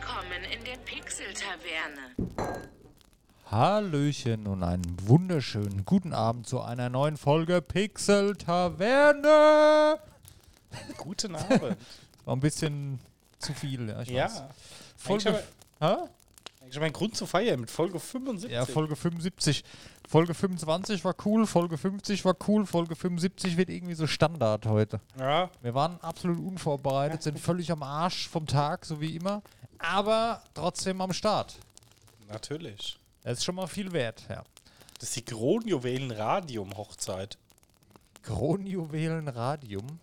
Willkommen in der Pixel-Taverne. Hallöchen und einen wunderschönen guten Abend zu einer neuen Folge Pixel Taverne. Guten Abend. War ein bisschen zu viel, ja. Ich ja. weiß. Folge, Eigentlich mein Grund zu feiern mit Folge 75. ja, Folge 75. Folge 25 war cool, Folge 50 war cool, Folge 75 wird irgendwie so Standard heute. Ja, Wir waren absolut unvorbereitet, sind völlig am Arsch vom Tag, so wie immer, aber trotzdem am Start. natürlich. Das ist schon mal viel wert, ja. Das ist die Kronjuwelen Radium Hochzeit. Kronjuwelen Radium.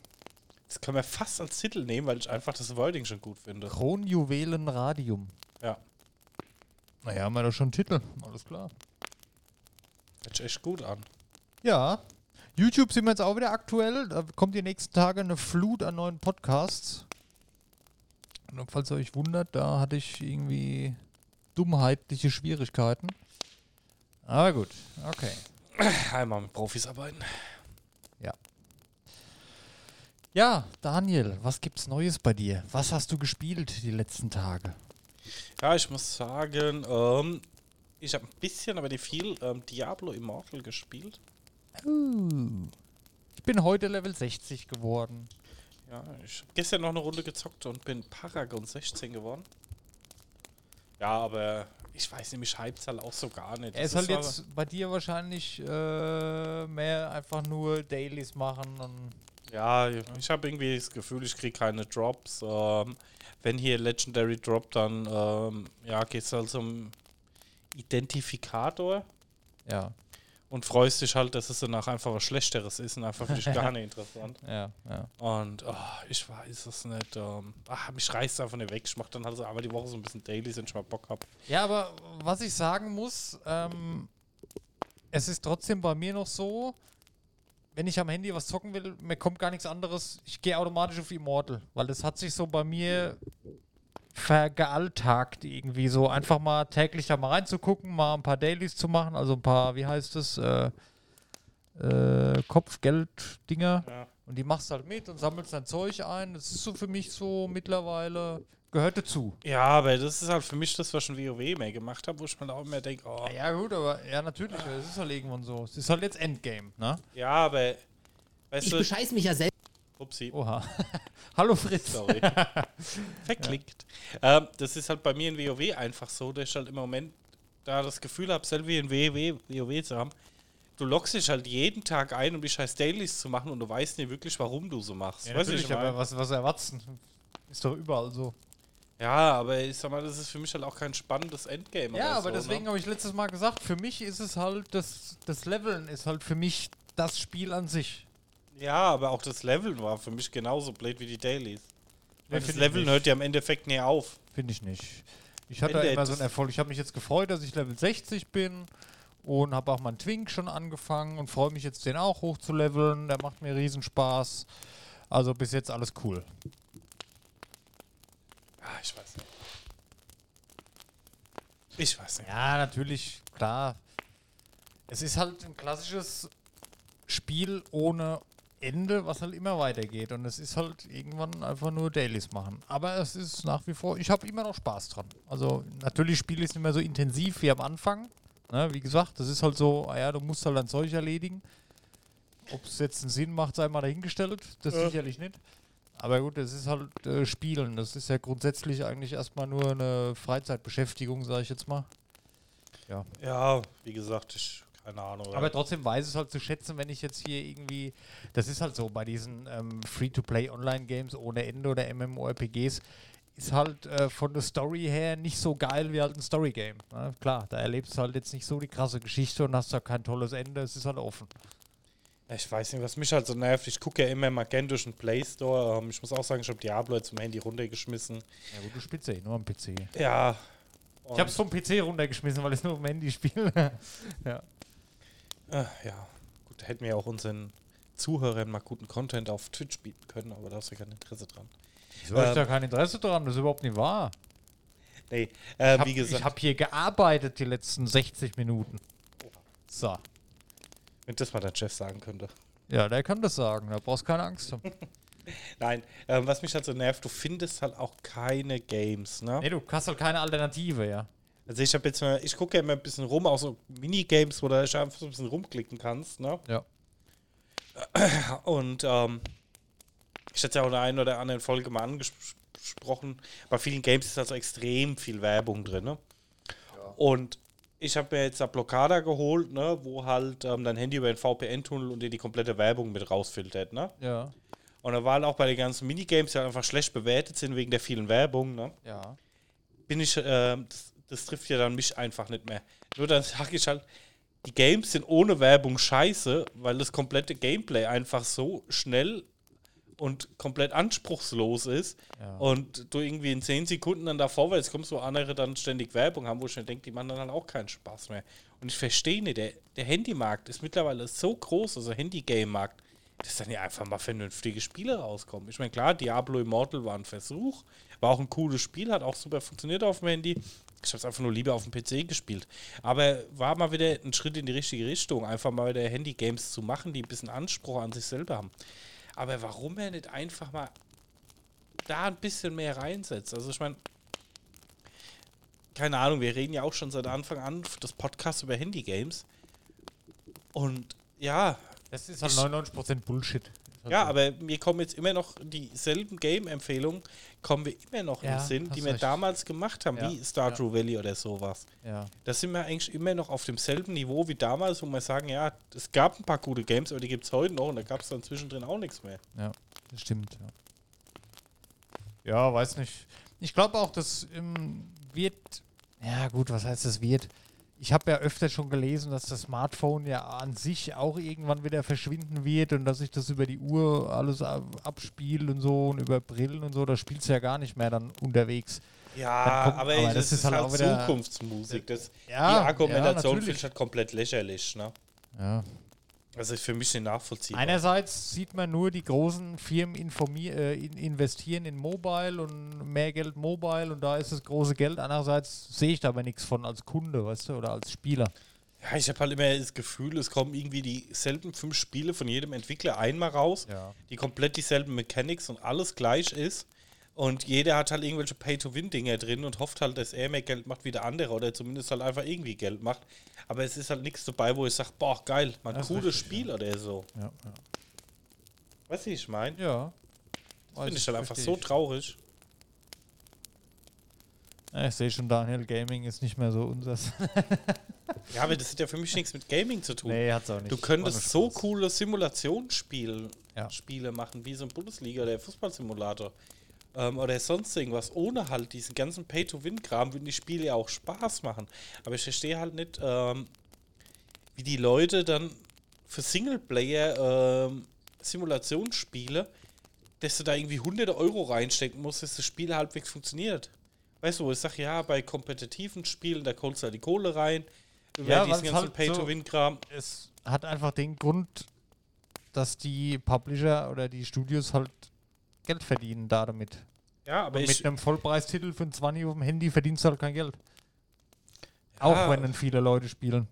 Das können wir fast als Titel nehmen, weil ich einfach das Wording schon gut finde. Kronjuwelen Radium. Ja, Naja, haben wir da schon einen Titel. Alles klar. hört sich echt gut an. Ja. YouTube sind wir jetzt auch wieder aktuell. Da kommt die nächsten Tage eine Flut an neuen Podcasts. Und falls ihr euch wundert, da hatte ich irgendwie dummheitliche Schwierigkeiten. Aber gut, okay. Einmal mit Profis arbeiten. Ja, Daniel, was gibt's Neues bei dir? Was hast du gespielt die letzten Tage? Ja, ich muss sagen, ähm, ich habe ein bisschen, aber nicht viel, ähm, Diablo Immortal gespielt. Uh, ich bin heute Level 60 geworden. Ja, ich habe gestern noch eine Runde gezockt und bin Paragon 16 geworden. Ja, aber ich weiß mich hypt's halt auch so gar nicht. Er ist halt jetzt bei dir wahrscheinlich äh, mehr einfach nur Dailies machen und Ja, ich habe irgendwie das Gefühl, ich kriege keine Drops. Ähm, wenn hier Legendary Drop, dann ähm, ja, geht es halt zum Identifikator ja, und freust dich halt, dass es danach einfach was Schlechteres ist und einfach für dich gar nicht interessant. ja, ja. Und oh, ich weiß es nicht. Ähm, ach, mich reißt einfach nicht weg. Ich mache dann halt so einmal die Woche so ein bisschen Dailies, wenn ich mal Bock habe. Ja, aber was ich sagen muss, ähm, es ist trotzdem bei mir noch so, wenn ich am Handy was zocken will, mir kommt gar nichts anderes. Ich gehe automatisch auf Immortal, weil das hat sich so bei mir vergealltagt irgendwie so einfach mal täglich da mal reinzugucken, mal ein paar Dailies zu machen, also ein paar, wie heißt es, äh, äh, Kopfgeld-Dinger. Ja. Und die machst halt mit und sammelst dein Zeug ein. Das ist so für mich so mittlerweile, gehört dazu. ja, aber das ist halt für mich das, was ich schon WoW mehr gemacht habe, wo ich mir auch immer denke, oh, Ja, gut, aber ja, natürlich, es ist halt irgendwann so. Es ist halt jetzt Endgame, ne? ja, aber weißt Ich du, bescheiß mich ja selbst. upsie. Oha. Hallo Fritz. Sorry. Verklickt. Ähm, das ist halt bei mir in WoW einfach so, dass ich halt im Moment da das Gefühl habe, selber in WoW, WoW zu haben. Du loggst dich halt jeden Tag ein, um die scheiß Dailies zu machen und du weißt nicht wirklich, warum du so machst. Ja, Weißt du, natürlich, ich aber was, was erwarten? Ist doch überall so. Ja, aber ich sag mal, das ist für mich halt auch kein spannendes Endgame. Ja, aber so, deswegen Ne? habe ich letztes Mal gesagt, für mich ist es halt, das, das Leveln ist halt für mich das Spiel an sich. Ja, aber auch das Leveln war für mich genauso blöd wie die Dailies. Weil das Leveln hört ja im Endeffekt nie auf. Finde ich nicht. Ich hatte Wenn der immer so einen Erfolg. Ich habe mich jetzt gefreut, dass ich Level 60 bin und habe auch meinen Twink schon angefangen und freue mich jetzt, den auch hochzuleveln. Der macht mir riesen Spaß. Also bis jetzt alles cool. Ich weiß nicht. Ich weiß nicht. Ja, natürlich, klar. Es ist halt ein klassisches Spiel ohne Ende, was halt immer weitergeht. Und es ist halt irgendwann einfach nur Dailies machen. Aber es ist nach wie vor, ich habe immer noch Spaß dran. Also natürlich spiele ich es nicht mehr so intensiv wie am Anfang. Ne, wie gesagt, das ist halt so, ah ja, du musst halt dein Zeug erledigen. Ob es jetzt einen Sinn macht, sei mal dahingestellt. Das Ja. sicherlich nicht. Aber gut, es ist halt äh, Spielen. Das ist ja grundsätzlich eigentlich erstmal nur eine Freizeitbeschäftigung, sage ich jetzt mal. Ja. Ja, wie gesagt, ich keine Ahnung. Aber trotzdem weiß es halt zu schätzen, wenn ich jetzt hier irgendwie, das ist halt so bei diesen ähm, Free-to-Play-Online-Games ohne Ende oder MMORPGs, ist halt äh, von der Story her nicht so geil wie halt ein Story-Game. Ne? Klar, da erlebst du halt jetzt nicht so die krasse Geschichte und hast da kein tolles Ende, es ist halt offen. Ich weiß nicht, was mich halt so nervt. Ich gucke ja immer mal gern durch den Play Store. Ähm, ich muss auch sagen, ich habe Diablo jetzt zum Handy runtergeschmissen. Ja gut, du spielst ja eh nur am PC. Ja. Ich hab's vom PC runtergeschmissen, weil ich nur auf dem Handy spiele. ja. Äh, ja, gut, hätten wir auch unseren Zuhörern mal guten Content auf Twitch bieten können, aber da hast du kein Interesse dran. Wieso ich Ähm, da kein Interesse dran? Das ist überhaupt nicht wahr. Nee, äh, hab, wie gesagt, ich habe hier gearbeitet die letzten 60 Minuten. So. Wenn das mal der Chef sagen könnte. Ja, der kann das sagen. Da brauchst keine Angst haben. Nein, ähm, was mich halt so nervt, du findest halt auch keine Games, ne? Nee, du hast halt keine Alternative, ja. Also ich habe jetzt mal, ich gucke ja immer ein bisschen rum, auch so Minigames, wo du einfach so ein bisschen rumklicken kannst, ne? Ja. Und ähm, ich hatte ja auch in der einen oder anderen Folge mal angesprochen, bei vielen Games ist also extrem viel Werbung drin, ne? Und ich habe mir jetzt eine Blockada geholt, ne, wo halt ähm, dein Handy über den VPN-Tunnel und dir die komplette Werbung mit rausfiltert, ne? Ja. Und da waren auch bei den ganzen Minigames, die halt einfach schlecht bewertet sind wegen der vielen Werbung, ne? Ja. Bin ich, äh, das, das trifft ja dann mich einfach nicht mehr. Nur dann sage ich halt, die Games sind ohne Werbung scheiße, weil das komplette Gameplay einfach so schnell und komplett anspruchslos ist Ja. und du irgendwie in 10 Sekunden dann da vorwärts kommst, wo andere dann ständig Werbung haben, wo ich mir denke, die machen dann halt auch keinen Spaß mehr. Und ich verstehe nicht, der, der Handymarkt ist mittlerweile so groß, also Handy-Game-Markt, dass dann ja einfach mal vernünftige Spiele rauskommen. Ich meine, klar, Diablo Immortal war ein Versuch, war auch ein cooles Spiel, hat auch super funktioniert auf dem Handy. Ich habe es einfach nur lieber auf dem PC gespielt. Aber war mal wieder ein Schritt in die richtige Richtung, einfach mal wieder Handy-Games zu machen, die ein bisschen Anspruch an sich selber haben. Aber warum er nicht einfach mal da ein bisschen mehr reinsetzt? Also ich meine, keine Ahnung, wir reden ja auch schon seit Anfang an des Podcasts über Handy-Games. Und ja, Das ist halt Ich- 99% Bullshit. Ja, aber mir kommen jetzt immer noch dieselben Game-Empfehlungen, kommen wir immer noch Ja, im Sinn, die wir recht. damals gemacht haben, Ja, wie Star ja. Valley oder sowas. Ja. Da sind wir eigentlich immer noch auf demselben Niveau wie damals, wo wir sagen, ja, es gab ein paar gute Games, aber die gibt es heute noch und da gab es dann zwischendrin auch nichts mehr. Ja, das stimmt. Ja, ja weiß nicht. Ich glaube auch, das ähm, wird. Ja, gut, was heißt das wird? Ich habe ja öfter schon gelesen, dass das Smartphone ja an sich auch irgendwann wieder verschwinden wird und dass sich das über die Uhr alles ab- abspielt und so und über Brillen und so. Da spielst du ja gar nicht mehr dann unterwegs. Ja, Dann kommt- aber, aber das, das ist halt halt, auch wieder- Zukunftsmusik. Das, Ja, die Argumentation ja, finde ich halt komplett lächerlich. Ne? Ja. Also ist für mich nicht nachvollziehbar. Einerseits sieht man nur, die großen Firmen äh, in, investieren in Mobile und mehr Geld Mobile und da ist das große Geld. Andererseits sehe ich da aber nichts von als Kunde, weißt du, oder als Spieler. Ja, ich habe halt immer das Gefühl, es kommen irgendwie dieselben fünf Spiele von jedem Entwickler einmal raus, Ja. die komplett dieselben Mechanics und alles gleich ist. Und jeder hat halt irgendwelche Pay-to-Win-Dinger drin und hofft halt, dass er mehr Geld macht wie der andere oder zumindest halt einfach irgendwie Geld macht. Aber es ist halt nichts dabei, wo ich sage, boah, geil, mal ein cooles richtig, Spiel oder so. Ja, ja. Weißt du, ich meine? ja. Das finde ich halt einfach so traurig. ich. Ja, ich sehe schon, Daniel Gaming ist nicht mehr so unseres. Ja, aber das hat ja für mich nichts mit Gaming zu tun. nee, hat's auch nicht. Du könntest so coole Simulationsspiele Ja. Spiele machen, wie so ein Bundesliga oder Fußballsimulator. Ähm, oder sonst irgendwas. Ohne halt diesen ganzen Pay-to-Win-Kram würden die Spiele ja auch Spaß machen. Aber ich verstehe halt nicht, ähm, wie die Leute dann für Singleplayer ähm, Simulationsspiele, dass du da irgendwie hunderte Euro reinstecken musst, dass das Spiel halbwegs funktioniert. Weißt du, wo ich sage, ja, bei kompetitiven Spielen, da holst du halt die Kohle rein, über Ja, diesen ganzen halt so- Pay-to-Win-Kram. Es hat einfach den Grund, dass die Publisher oder die Studios halt Geld verdienen da damit. Ja, aber Und mit einem Vollpreistitel für ein 20 auf dem Handy verdienst du halt kein Geld. Ja. Auch wenn dann viele Leute spielen.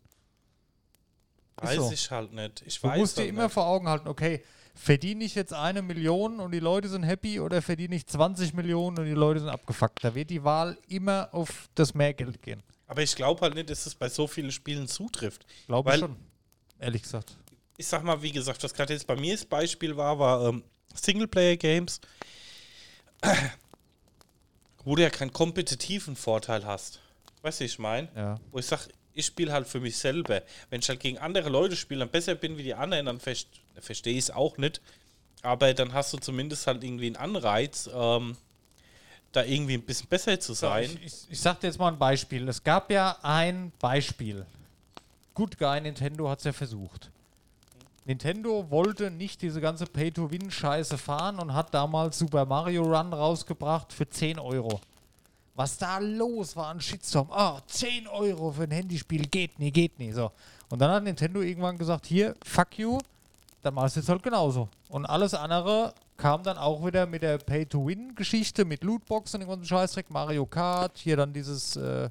Weiß so. ich halt nicht. Ich Du weiß musst dir halt immer nicht. vor Augen halten, okay, verdiene ich jetzt eine Million und die Leute sind happy oder verdiene ich 20 Millionen und die Leute sind abgefuckt. Da wird die Wahl immer auf das Mehrgeld gehen. Aber ich glaube halt nicht, dass es bei so vielen Spielen zutrifft. Glaube ich schon. Ehrlich gesagt. Ich sag mal, wie gesagt, was gerade jetzt bei mir das Beispiel war, war ähm, Singleplayer-Games, wo du ja keinen kompetitiven Vorteil hast. Weißt du, ich meine? Ja. Wo ich sag, ich spiele halt für mich selber. Wenn ich halt gegen andere Leute spiele und besser bin wie die anderen, dann verst verstehe ich es auch nicht. Aber dann hast du zumindest halt irgendwie einen Anreiz, ähm, da irgendwie ein bisschen besser zu sein. ich, ich, ich sag dir jetzt mal ein Beispiel. Es gab ja ein Beispiel. Good Guy Nintendo hat es ja versucht. Nintendo wollte nicht diese ganze Pay-to-Win-Scheiße fahren und hat damals Super Mario Run rausgebracht für 10 Euro. Was da los war an Shitstorm. Ah, 10 Euro für ein Handyspiel geht nie, geht nie. So. Und dann hat Nintendo irgendwann gesagt, hier, fuck you, dann machst du jetzt halt genauso. Und alles andere kam dann auch wieder mit der Pay-to-Win-Geschichte, mit Lootboxen und dem ganzen Scheißdreck, Mario Kart, hier dann dieses, äh,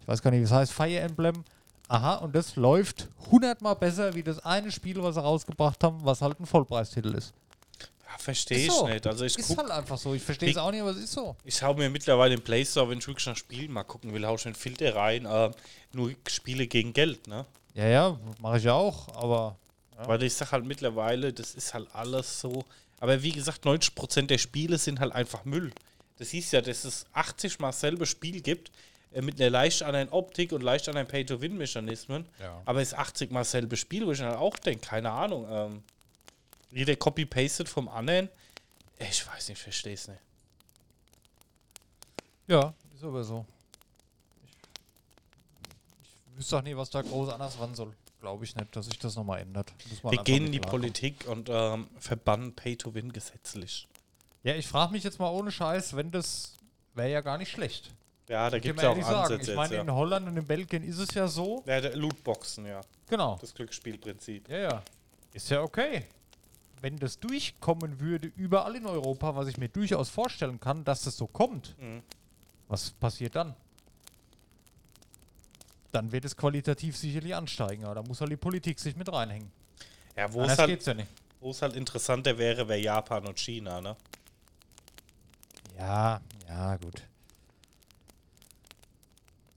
ich weiß gar nicht, wie es heißt, Fire Emblem. Aha, und das läuft hundertmal besser wie das eine Spiel, was sie rausgebracht haben, was halt ein Vollpreistitel ist. Ja, verstehe ich so. nicht. Also ich ist guck, halt einfach so. Ich verstehe es auch nicht, aber es ist so. ich schaue mir mittlerweile im Play Store, wenn ich wirklich nach Spielen mal gucken will, hau ich einen Filter rein. Äh, nur Spiele gegen Geld, ne? Ja, ja, mache ich auch, aber Weil ich sag halt mittlerweile, das ist halt alles so. Aber wie gesagt, 90% der Spiele sind halt einfach Müll. Das hieß ja, dass es 80 mal selbe Spiel gibt, mit einer leicht anderen Optik und leicht anderen Pay-to-Win-Mechanismen. Ja. Aber es ist 80 mal selbe Spiel, wo ich dann auch denke, keine Ahnung. Ähm, jeder copy-pastet vom anderen. Ich weiß nicht, verstehe es nicht. ja, ist aber so. Ich, ich wüsste auch nie, was da groß anders ran soll. Glaube ich nicht, dass sich das nochmal ändert. Wir gehen in die. Politik und ähm, verbannen Pay-to-Win gesetzlich. Ja, ich frage mich jetzt mal ohne Scheiß, wenn das wäre ja gar nicht schlecht. Ja, da gibt es ja auch ehrlich sagen, Ansätze ich meine, jetzt, in ja. Holland und in Belgien ist es ja so. ja. der Lootboxen, ja. Genau. Das Glücksspielprinzip. Ja, ja. Ist ja okay. Wenn das durchkommen würde, überall in Europa, was ich mir durchaus vorstellen kann, dass das so kommt, Mhm. was passiert dann? Dann wird es qualitativ sicherlich ansteigen, aber da muss halt die Politik sich mit reinhängen. Ja, wo es halt geht's ja nicht. Wo es halt interessanter wäre, wäre Japan und China, ne? Ja, ja, gut.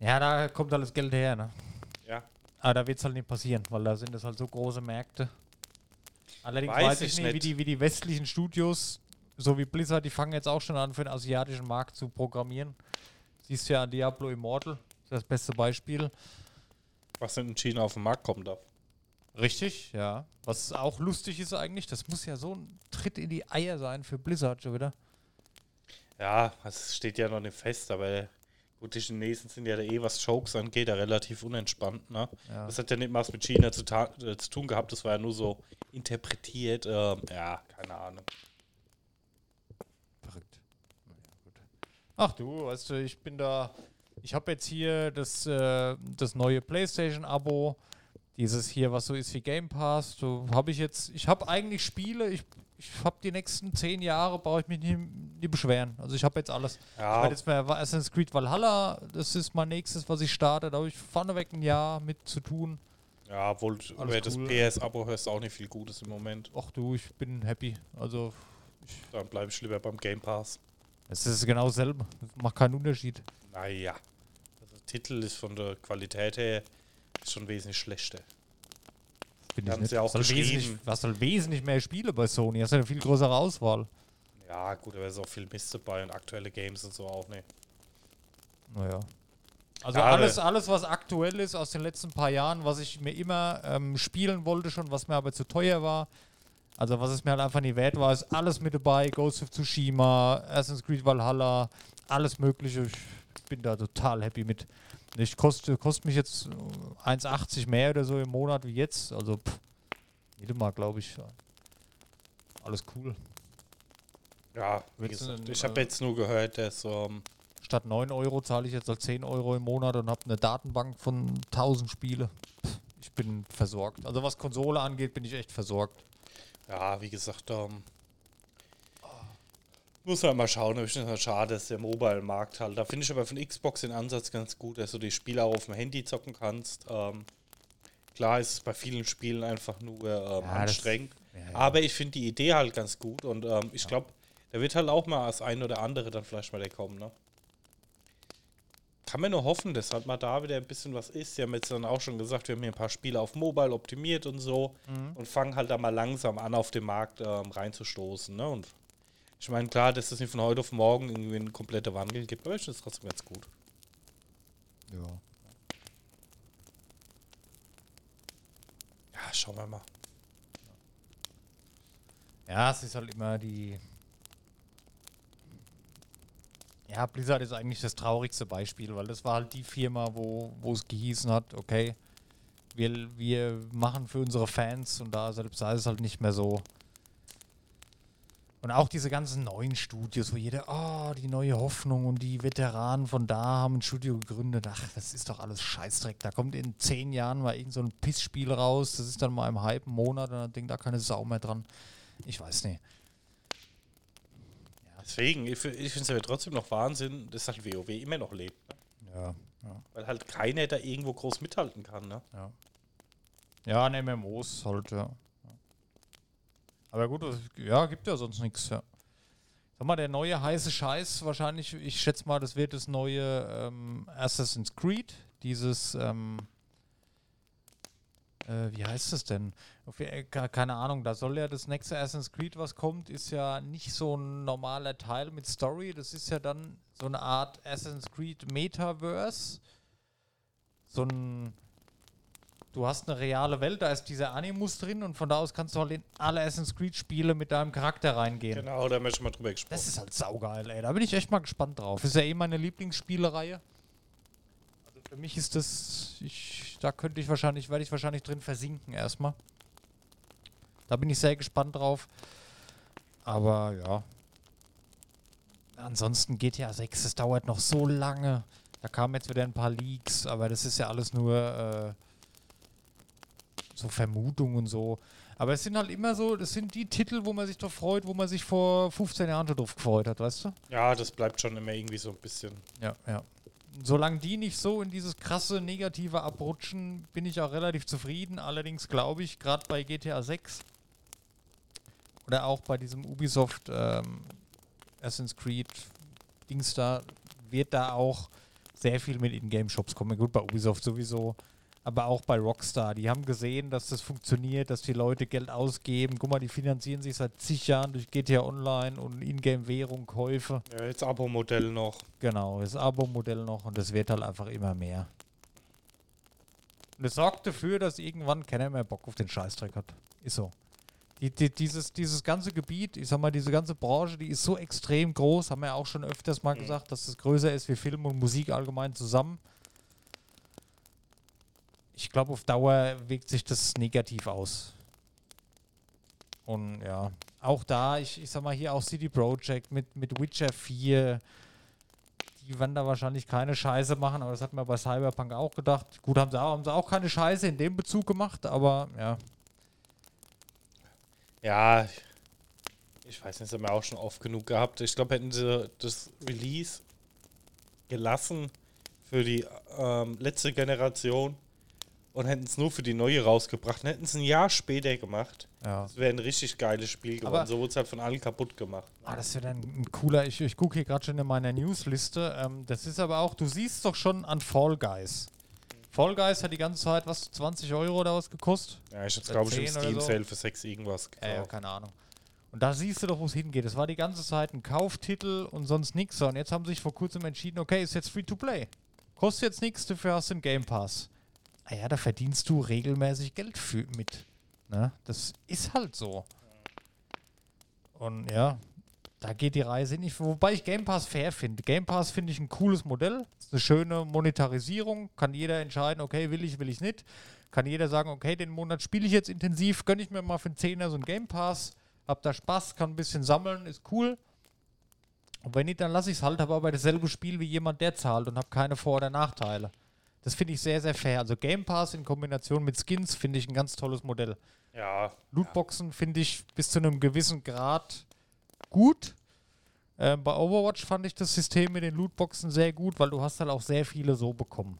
Ja, da kommt alles Geld her, ne? Ja. Aber da wird es halt nicht passieren, weil da sind es halt so große Märkte. Allerdings Weiß weiß, ich ich nicht, Wie, nicht. die, wie die westlichen Studios, so wie Blizzard, die fangen jetzt auch schon an, für den asiatischen Markt zu programmieren. Siehst du ja an Diablo Immortal, das ist das beste Beispiel. Was in China auf den Markt kommt da. Richtig, ja. Was auch lustig ist eigentlich, das muss ja so ein Tritt in die Eier sein für Blizzard schon wieder. Ja, das steht ja noch nicht fest, aber gut, die Chinesen sind ja da eh, was Jokes angeht, da relativ unentspannt, ne? Ja. Das hat ja nicht mal was mit China zu, äh, zu tun gehabt, das war ja nur so interpretiert, ähm, ja, keine Ahnung. Verrückt. Ach du, weißt du, ich bin da. Ich habe jetzt hier das, äh, das neue PlayStation-Abo. Dieses hier, was so ist wie Game Pass. So habe ich jetzt. Ich habe eigentlich Spiele. Ich, ich habe die nächsten zehn Jahre, brauche ich mich nie, nie beschweren. Also ich habe jetzt alles. Ich Ja, werde jetzt mal Assassin's Creed Valhalla. Das ist mein nächstes, was ich starte. Da habe ich vorneweg ein Jahr mit zu tun. ja, obwohl über das cool. PS-Abo hörst du auch nicht viel Gutes im Moment. Ach du, ich bin happy. Also Dann bleibe ich lieber beim Game Pass. es ist genau dasselbe. Macht keinen Unterschied. Naja. Also Titel ist von der Qualität her schon wesentlich schlechter. Finde ich nicht. sie auch Hast halt wesentlich, hast halt wesentlich mehr Spiele bei Sony. Hast ja eine viel größere Auswahl. Ja, gut, aber es ist auch viel Mist dabei und aktuelle Games und so auch nicht. Naja. Also Ja, alles, alles, was aktuell ist aus den letzten paar Jahren, was ich mir immer ähm, spielen wollte schon, was mir aber zu teuer war. Also was es mir halt einfach nie wert war, ist alles mit dabei. Ghost of Tsushima, Assassin's Creed Valhalla, alles mögliche. Ich bin da total happy mit. Ich koste, koste mich jetzt äh, 1,80 mehr oder so im Monat wie jetzt. Also pff, nicht mal, glaube ich. Alles cool. Ja, gesagt, ich habe äh, jetzt nur gehört, dass ähm, Statt 9 Euro zahle ich jetzt halt 10 Euro im Monat und habe eine Datenbank von 1000 Spiele. Ich bin versorgt. Also was Konsole angeht, bin ich echt versorgt. Ja, wie gesagt, ähm, muss man mal schauen. Ich finde es halt schade, dass der Mobile-Markt halt. Da finde ich aber von Xbox den Ansatz ganz gut, dass du die Spiele auch auf dem Handy zocken kannst. Ähm, klar ist es bei vielen Spielen einfach nur ähm, Ja, das- anstrengend. Ja, ja. Aber ich finde die Idee halt ganz gut und ähm, ich glaube, da wird halt auch mal das ein oder andere dann vielleicht mal der kommen, ne? Kann man nur hoffen, dass halt mal da wieder ein bisschen was ist. Sie haben jetzt dann auch schon gesagt, wir haben hier ein paar Spiele auf Mobile optimiert und so und fangen halt da mal langsam an, auf den Markt ähm, reinzustoßen, ne? Und ich meine, klar, dass es nicht von heute auf morgen irgendwie einen kompletten Wandel gibt, aber ich finde es trotzdem ganz gut. Ja. Ja, schauen wir mal. ja, es ist halt immer die. Ja, Blizzard ist eigentlich das traurigste Beispiel, weil das war halt die Firma, wo wo es gehießen hat, okay, wir, wir machen für unsere Fans und da selbst da ist es halt nicht mehr so. Und auch diese ganzen neuen Studios, wo jeder, oh, die neue Hoffnung und die Veteranen von da haben ein Studio gegründet. Ach, das ist doch alles Scheißdreck. Da kommt in zehn Jahren mal irgend so ein Pissspiel raus. Das ist dann mal im halben Monat und dann denkt da keine Sau mehr dran. Ich weiß nicht. Deswegen, ich, ich finde es aber trotzdem noch Wahnsinn, dass halt WoW immer noch lebt. Ne? Ja, ja. Weil halt keiner da irgendwo groß mithalten kann, ne? Ja, an MMOs halt, ja. Aber gut, ja, gibt ja sonst nichts, ja. Sag mal, der neue heiße Scheiß wahrscheinlich, ich schätze mal, das wird das neue ähm, Assassin's Creed, dieses, ähm, äh, wie heißt das denn? Äh, keine Ahnung, da soll ja das nächste Assassin's Creed, was kommt, ist ja nicht so ein normaler Teil mit Story, das ist ja dann so eine Art Assassin's Creed Metaverse. So ein du hast eine reale Welt, da ist dieser Animus drin und von da aus kannst du halt in alle Assassin's Creed Spiele mit deinem Charakter reingehen. Genau, da haben wir schon mal drüber gesprochen. Das ist halt saugeil, ey. Da bin ich echt mal gespannt drauf. Ist ja eh meine Lieblingsspielereihe. Also für mich ist das, ich, da könnte ich wahrscheinlich, werde ich wahrscheinlich drin versinken erstmal. Da bin ich sehr gespannt drauf. Aber ja. Ansonsten GTA 6, es dauert noch so lange. Da kamen jetzt wieder ein paar Leaks, aber das ist ja alles nur äh, so Vermutungen und so. Aber es sind halt immer so, das sind die Titel, wo man sich drauf freut, wo man sich vor 15 Jahren schon drauf gefreut hat, weißt du? Ja, das bleibt schon immer irgendwie so ein bisschen. Ja, ja. Solange die nicht so in dieses krasse Negative abrutschen, bin ich auch relativ zufrieden. Allerdings glaube ich, gerade bei GTA 6 oder auch bei diesem Ubisoft ähm, Assassin's Creed Dings da, wird da auch sehr viel mit Ingame-Shops kommen. Gut, bei Ubisoft sowieso aber auch bei Rockstar. Die haben gesehen, dass das funktioniert, dass die Leute Geld ausgeben. Guck mal, die finanzieren sich seit zig Jahren durch GTA Online und Ingame-Währung, Käufe. Ja, jetzt Abo-Modell noch. Genau, das Abo-Modell noch und das wird halt einfach immer mehr. Und es sorgt dafür, dass irgendwann keiner mehr Bock auf den Scheißdreck hat. Ist so. Die, die, dieses, dieses ganze Gebiet, ich sag mal, diese ganze Branche, die ist so extrem groß, haben wir ja auch schon öfters mal mhm. gesagt, dass es größer ist wie Film und Musik allgemein zusammen glaube, auf Dauer wirkt sich das negativ aus. Und ja, auch da, ich, ich sag mal hier auch City Project mit, mit Witcher 4, die werden da wahrscheinlich keine Scheiße machen, aber das hat man bei Cyberpunk auch gedacht. Gut, haben sie auch, haben sie auch keine Scheiße in dem Bezug gemacht, aber ja. Ja, ich weiß nicht, das haben wir auch schon oft genug gehabt. Ich glaube, hätten sie das Release gelassen für die ähm, letzte Generation, und hätten es nur für die neue rausgebracht, hätten es ein Jahr später gemacht. Ja. Das wäre ein richtig geiles Spiel geworden. Aber so wurde es halt von allen kaputt gemacht. Ah, das wäre dann ein cooler. Ich, ich gucke hier gerade schon in meiner Newsliste. Ähm, das ist aber auch, du siehst doch schon an Fall Guys. Fall Guys hat die ganze Zeit, was, 20 Euro oder was gekostet? Ja, ich hab's, glaube ich, im Steam so. Sale für 6 irgendwas gekauft. Ja, keine Ahnung. Und da siehst du doch, wo es hingeht. Es war die ganze Zeit ein Kauftitel und sonst nichts. Und jetzt haben sie sich vor kurzem entschieden, okay, ist jetzt free to play. Kostet jetzt nichts, dafür hast du einen Game Pass ah ja, da verdienst du regelmäßig Geld für, mit. Ne? Das ist halt so. Und ja, da geht die Reise nicht. Wobei ich Game Pass fair finde. Game Pass finde ich ein cooles Modell. Ist eine schöne Monetarisierung. Kann jeder entscheiden, okay, will ich, will ich nicht. Kann jeder sagen, okay, den Monat spiele ich jetzt intensiv, gönne ich mir mal für einen Zehner so einen Game Pass. Hab da Spaß, kann ein bisschen sammeln, ist cool. Und wenn nicht, dann lasse ich es halt, habe aber dasselbe Spiel wie jemand, der zahlt und habe keine Vor- oder Nachteile. Das finde ich sehr, sehr fair. Also Game Pass in Kombination mit Skins finde ich ein ganz tolles Modell. Ja. Lootboxen ja. finde ich bis zu einem gewissen Grad gut. Äh, bei Overwatch fand ich das System mit den Lootboxen sehr gut, weil du hast halt auch sehr viele so bekommen.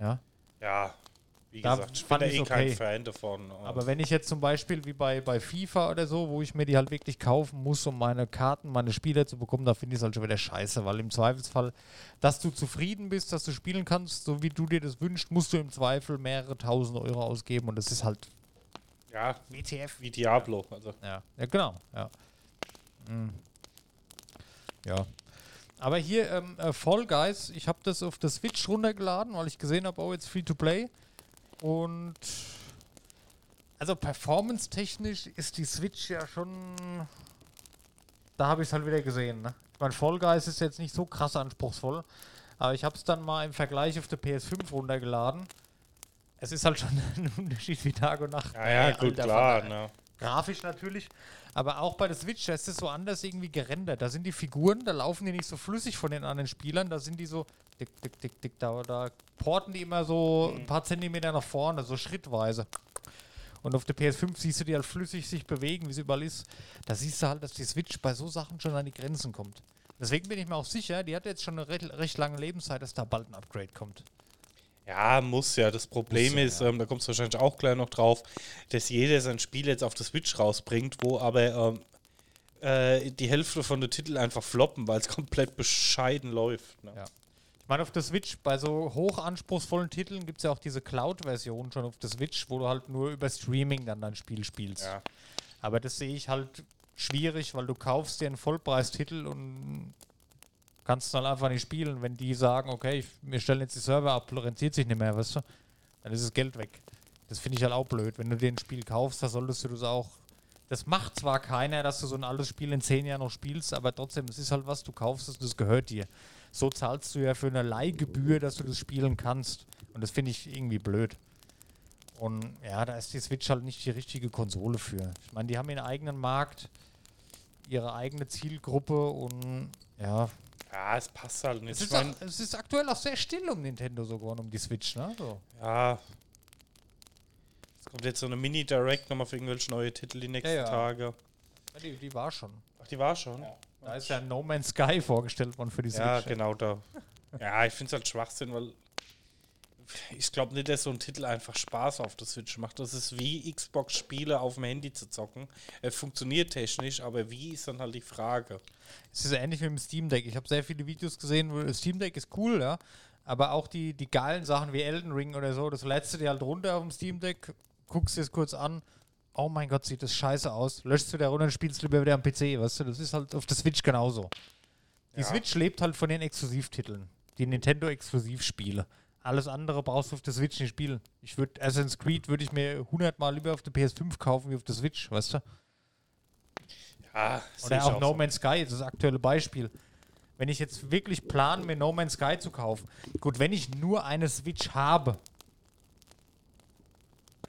Ja. Ja, wie da gesagt, ich bin da eh okay. kein Fan davon. Aber wenn ich jetzt zum Beispiel wie bei, bei FIFA oder so, wo ich mir die halt wirklich kaufen muss, um meine Karten, meine Spieler zu bekommen, da finde ich es halt schon wieder scheiße, weil im Zweifelsfall, dass du zufrieden bist, dass du spielen kannst, so wie du dir das wünschst, musst du im Zweifel mehrere tausend Euro ausgeben und das ist halt ja, WTF. Wie Diablo. Also. Ja. ja, genau. Ja. Mhm. ja. Aber hier ähm, äh, Fall Guys, ich habe das auf der Switch runtergeladen, weil ich gesehen habe, oh, jetzt free to play. Und also performance-technisch ist die Switch ja schon. Da habe ich es halt wieder gesehen. Ne? Ich meine, Fall Guys ist jetzt nicht so krass anspruchsvoll, aber ich habe es dann mal im Vergleich auf der PS5 runtergeladen. Es ist halt schon ein Unterschied wie Tag und Nacht. Ja, ja, gut, klar. Ne? Grafisch natürlich, aber auch bei der Switch, da ist es so anders irgendwie gerendert. Da sind die Figuren, da laufen die nicht so flüssig von den anderen Spielern, da sind die so dick, dick, dick, dick, da, da porten die immer so ein paar Zentimeter nach vorne, so schrittweise. Und auf der PS5 siehst du die halt flüssig sich bewegen, wie sie überall ist. Da siehst du halt, dass die Switch bei so Sachen schon an die Grenzen kommt. Deswegen bin ich mir auch sicher, die hat jetzt schon eine recht, recht lange Lebenszeit, dass da bald ein Upgrade kommt. Ja, muss ja. Das Problem ja, ist, ähm, da kommst du wahrscheinlich auch gleich noch drauf, dass jeder sein Spiel jetzt auf der Switch rausbringt, wo aber ähm, äh, die Hälfte von den Titeln einfach floppen, weil es komplett bescheiden läuft. Ne? Ja. Ich meine, auf der Switch, bei so hochanspruchsvollen Titeln gibt es ja auch diese Cloud-Version schon auf der Switch, wo du halt nur über Streaming dann dein Spiel spielst. Ja. Aber das sehe ich halt schwierig, weil du kaufst dir einen Vollpreistitel und kannst dann einfach nicht spielen. Wenn die sagen, okay, wir stellen jetzt die Server ab, rentiert sich nicht mehr, weißt du, dann ist das Geld weg. Das finde ich halt auch blöd. Wenn du dir ein Spiel kaufst, da solltest du das auch. Das macht zwar keiner, dass du so ein altes Spiel in zehn Jahren noch spielst, aber trotzdem, es ist halt was, du kaufst es und das gehört dir. So zahlst du ja für eine Leihgebühr, dass du das spielen kannst. Und das finde ich irgendwie blöd. Und ja, da ist die Switch halt nicht die richtige Konsole für. Ich meine, die haben ihren eigenen Markt, ihre eigene Zielgruppe und ja. Ja, es passt halt nicht. Es Ich ist, mein, auch, es ist aktuell auch sehr still um Nintendo sogar und um die Switch, ne? So. ja. Es kommt jetzt so eine Mini-Direct nochmal für irgendwelche neue Titel die nächsten Ja, ja. Tage. Ja, die, die war schon. Ach, die war schon? Da ist ja No Man's Sky vorgestellt worden für die Switch. Ja, genau da. Ja, ich finde es halt Schwachsinn, weil ich glaube nicht, dass so ein Titel einfach Spaß auf der Switch macht. Das ist wie Xbox-Spiele auf dem Handy zu zocken. Er funktioniert technisch, aber wie ist dann halt die Frage? Es ist ähnlich wie mit dem Steam Deck. Ich habe sehr viele Videos gesehen, wo das Steam Deck ist cool, ja. Aber auch die, die geilen Sachen wie Elden Ring oder so, das lädst du dir halt runter auf dem Steam Deck, guckst dir es kurz an. Oh mein Gott, sieht das scheiße aus. Löschst du da runter und spielst lieber wieder am PC, weißt du? Das ist halt auf der Switch genauso. Die Ja. Switch lebt halt von den Exklusivtiteln. Die Nintendo-Exklusivspiele. Alles andere brauchst du auf der Switch nicht spielen. Ich würde Assassin's Creed würde ich mir 100 Mal lieber auf der PS5 kaufen wie auf der Switch, weißt du? Ja, Oder ich auch No so. Man's Sky, das ist das aktuelle Beispiel. Wenn ich jetzt wirklich plane, mir No Man's Sky zu kaufen, gut, wenn ich nur eine Switch habe,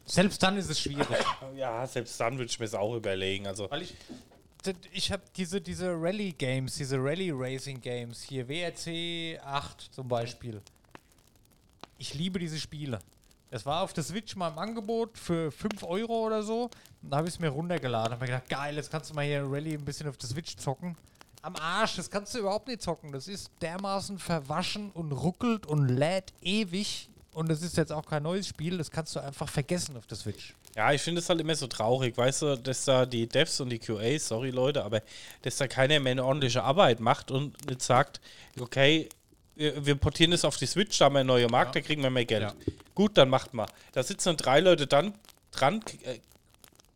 selbst dann ist es schwierig. Ja, selbst dann würde ich mir es auch überlegen. Also, Weil ich, ich habe diese, diese Rally-Games, diese Rally-Racing-Games, hier WRC 8 zum Beispiel. Ich liebe diese Spiele. Es war auf der Switch mal im Angebot für 5 Euro oder so. Und da habe ich es mir runtergeladen. Habe mir gedacht, geil, jetzt kannst du mal hier Rally ein bisschen auf der Switch zocken. Am Arsch, das kannst du überhaupt nicht zocken. Das ist dermaßen verwaschen und ruckelt und lädt ewig. Und das ist jetzt auch kein neues Spiel. Das kannst du einfach vergessen auf der Switch. ja, ich finde es halt immer so traurig, weißt du, dass da die Devs und die QAs, sorry Leute, aber dass da keiner mehr eine ordentliche Arbeit macht und nicht sagt, okay, wir, wir portieren es auf die Switch, da haben wir einen neuen Markt, da kriegen wir mehr Geld. Ja. Gut, dann macht mal. Da sitzen dann drei Leute dann dran, äh,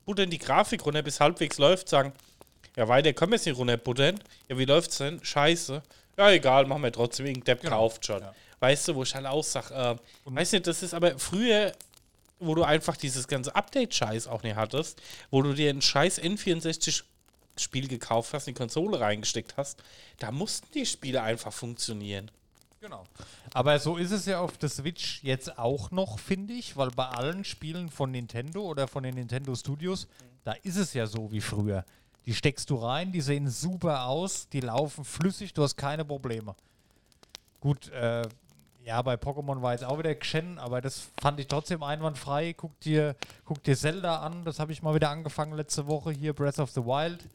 buttern die Grafik runter, bis halbwegs läuft, sagen, ja, weiter können wir es nicht runterbuttern. Ja, wie läuft's denn? Scheiße. Ja, egal, machen wir trotzdem, irgendein Depp Genau. kauft schon. Ja. Weißt du, wo ich halt auch sag, äh, weißt du, das ist aber früher, wo du einfach dieses ganze Update-Scheiß auch nicht hattest, wo du dir ein scheiß N64-Spiel gekauft hast, in die Konsole reingesteckt hast, da mussten die Spiele einfach funktionieren. Genau. Aber so ist es ja auf der Switch jetzt auch noch, finde ich, weil bei allen Spielen von Nintendo oder von den Nintendo Studios, da ist es ja so wie früher. Die steckst du rein, die sehen super aus, die laufen flüssig, du hast keine Probleme. Gut, äh, ja, bei Pokémon war jetzt auch wieder Chen, aber das fand ich trotzdem einwandfrei. Guck dir, guck dir Zelda an, das habe ich mal wieder angefangen letzte Woche hier, Breath of the Wild.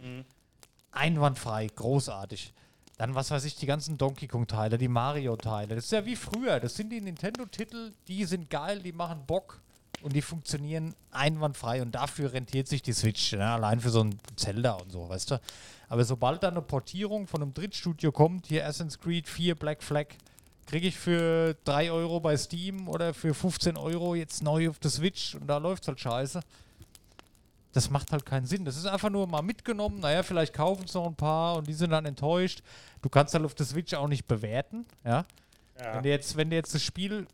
Einwandfrei, großartig. Dann, was weiß ich, die ganzen Donkey Kong-Teile, die Mario-Teile. Das ist ja wie früher. Das sind die Nintendo-Titel, die sind geil, die machen Bock und die funktionieren einwandfrei und dafür rentiert sich die Switch. Ja, allein für so ein Zelda und so, weißt du. Aber sobald da eine Portierung von einem Drittstudio kommt, hier Assassin's Creed 4 Black Flag, kriege ich für 3 Euro bei Steam oder für 15 Euro jetzt neu auf der Switch und da läuft halt scheiße. Das macht halt keinen Sinn. Das ist einfach nur mal mitgenommen. Naja, vielleicht kaufen es noch ein paar und die sind dann enttäuscht. Du kannst halt auf der Switch auch nicht bewerten. Ja? Wenn, du jetzt, wenn du jetzt das Spiel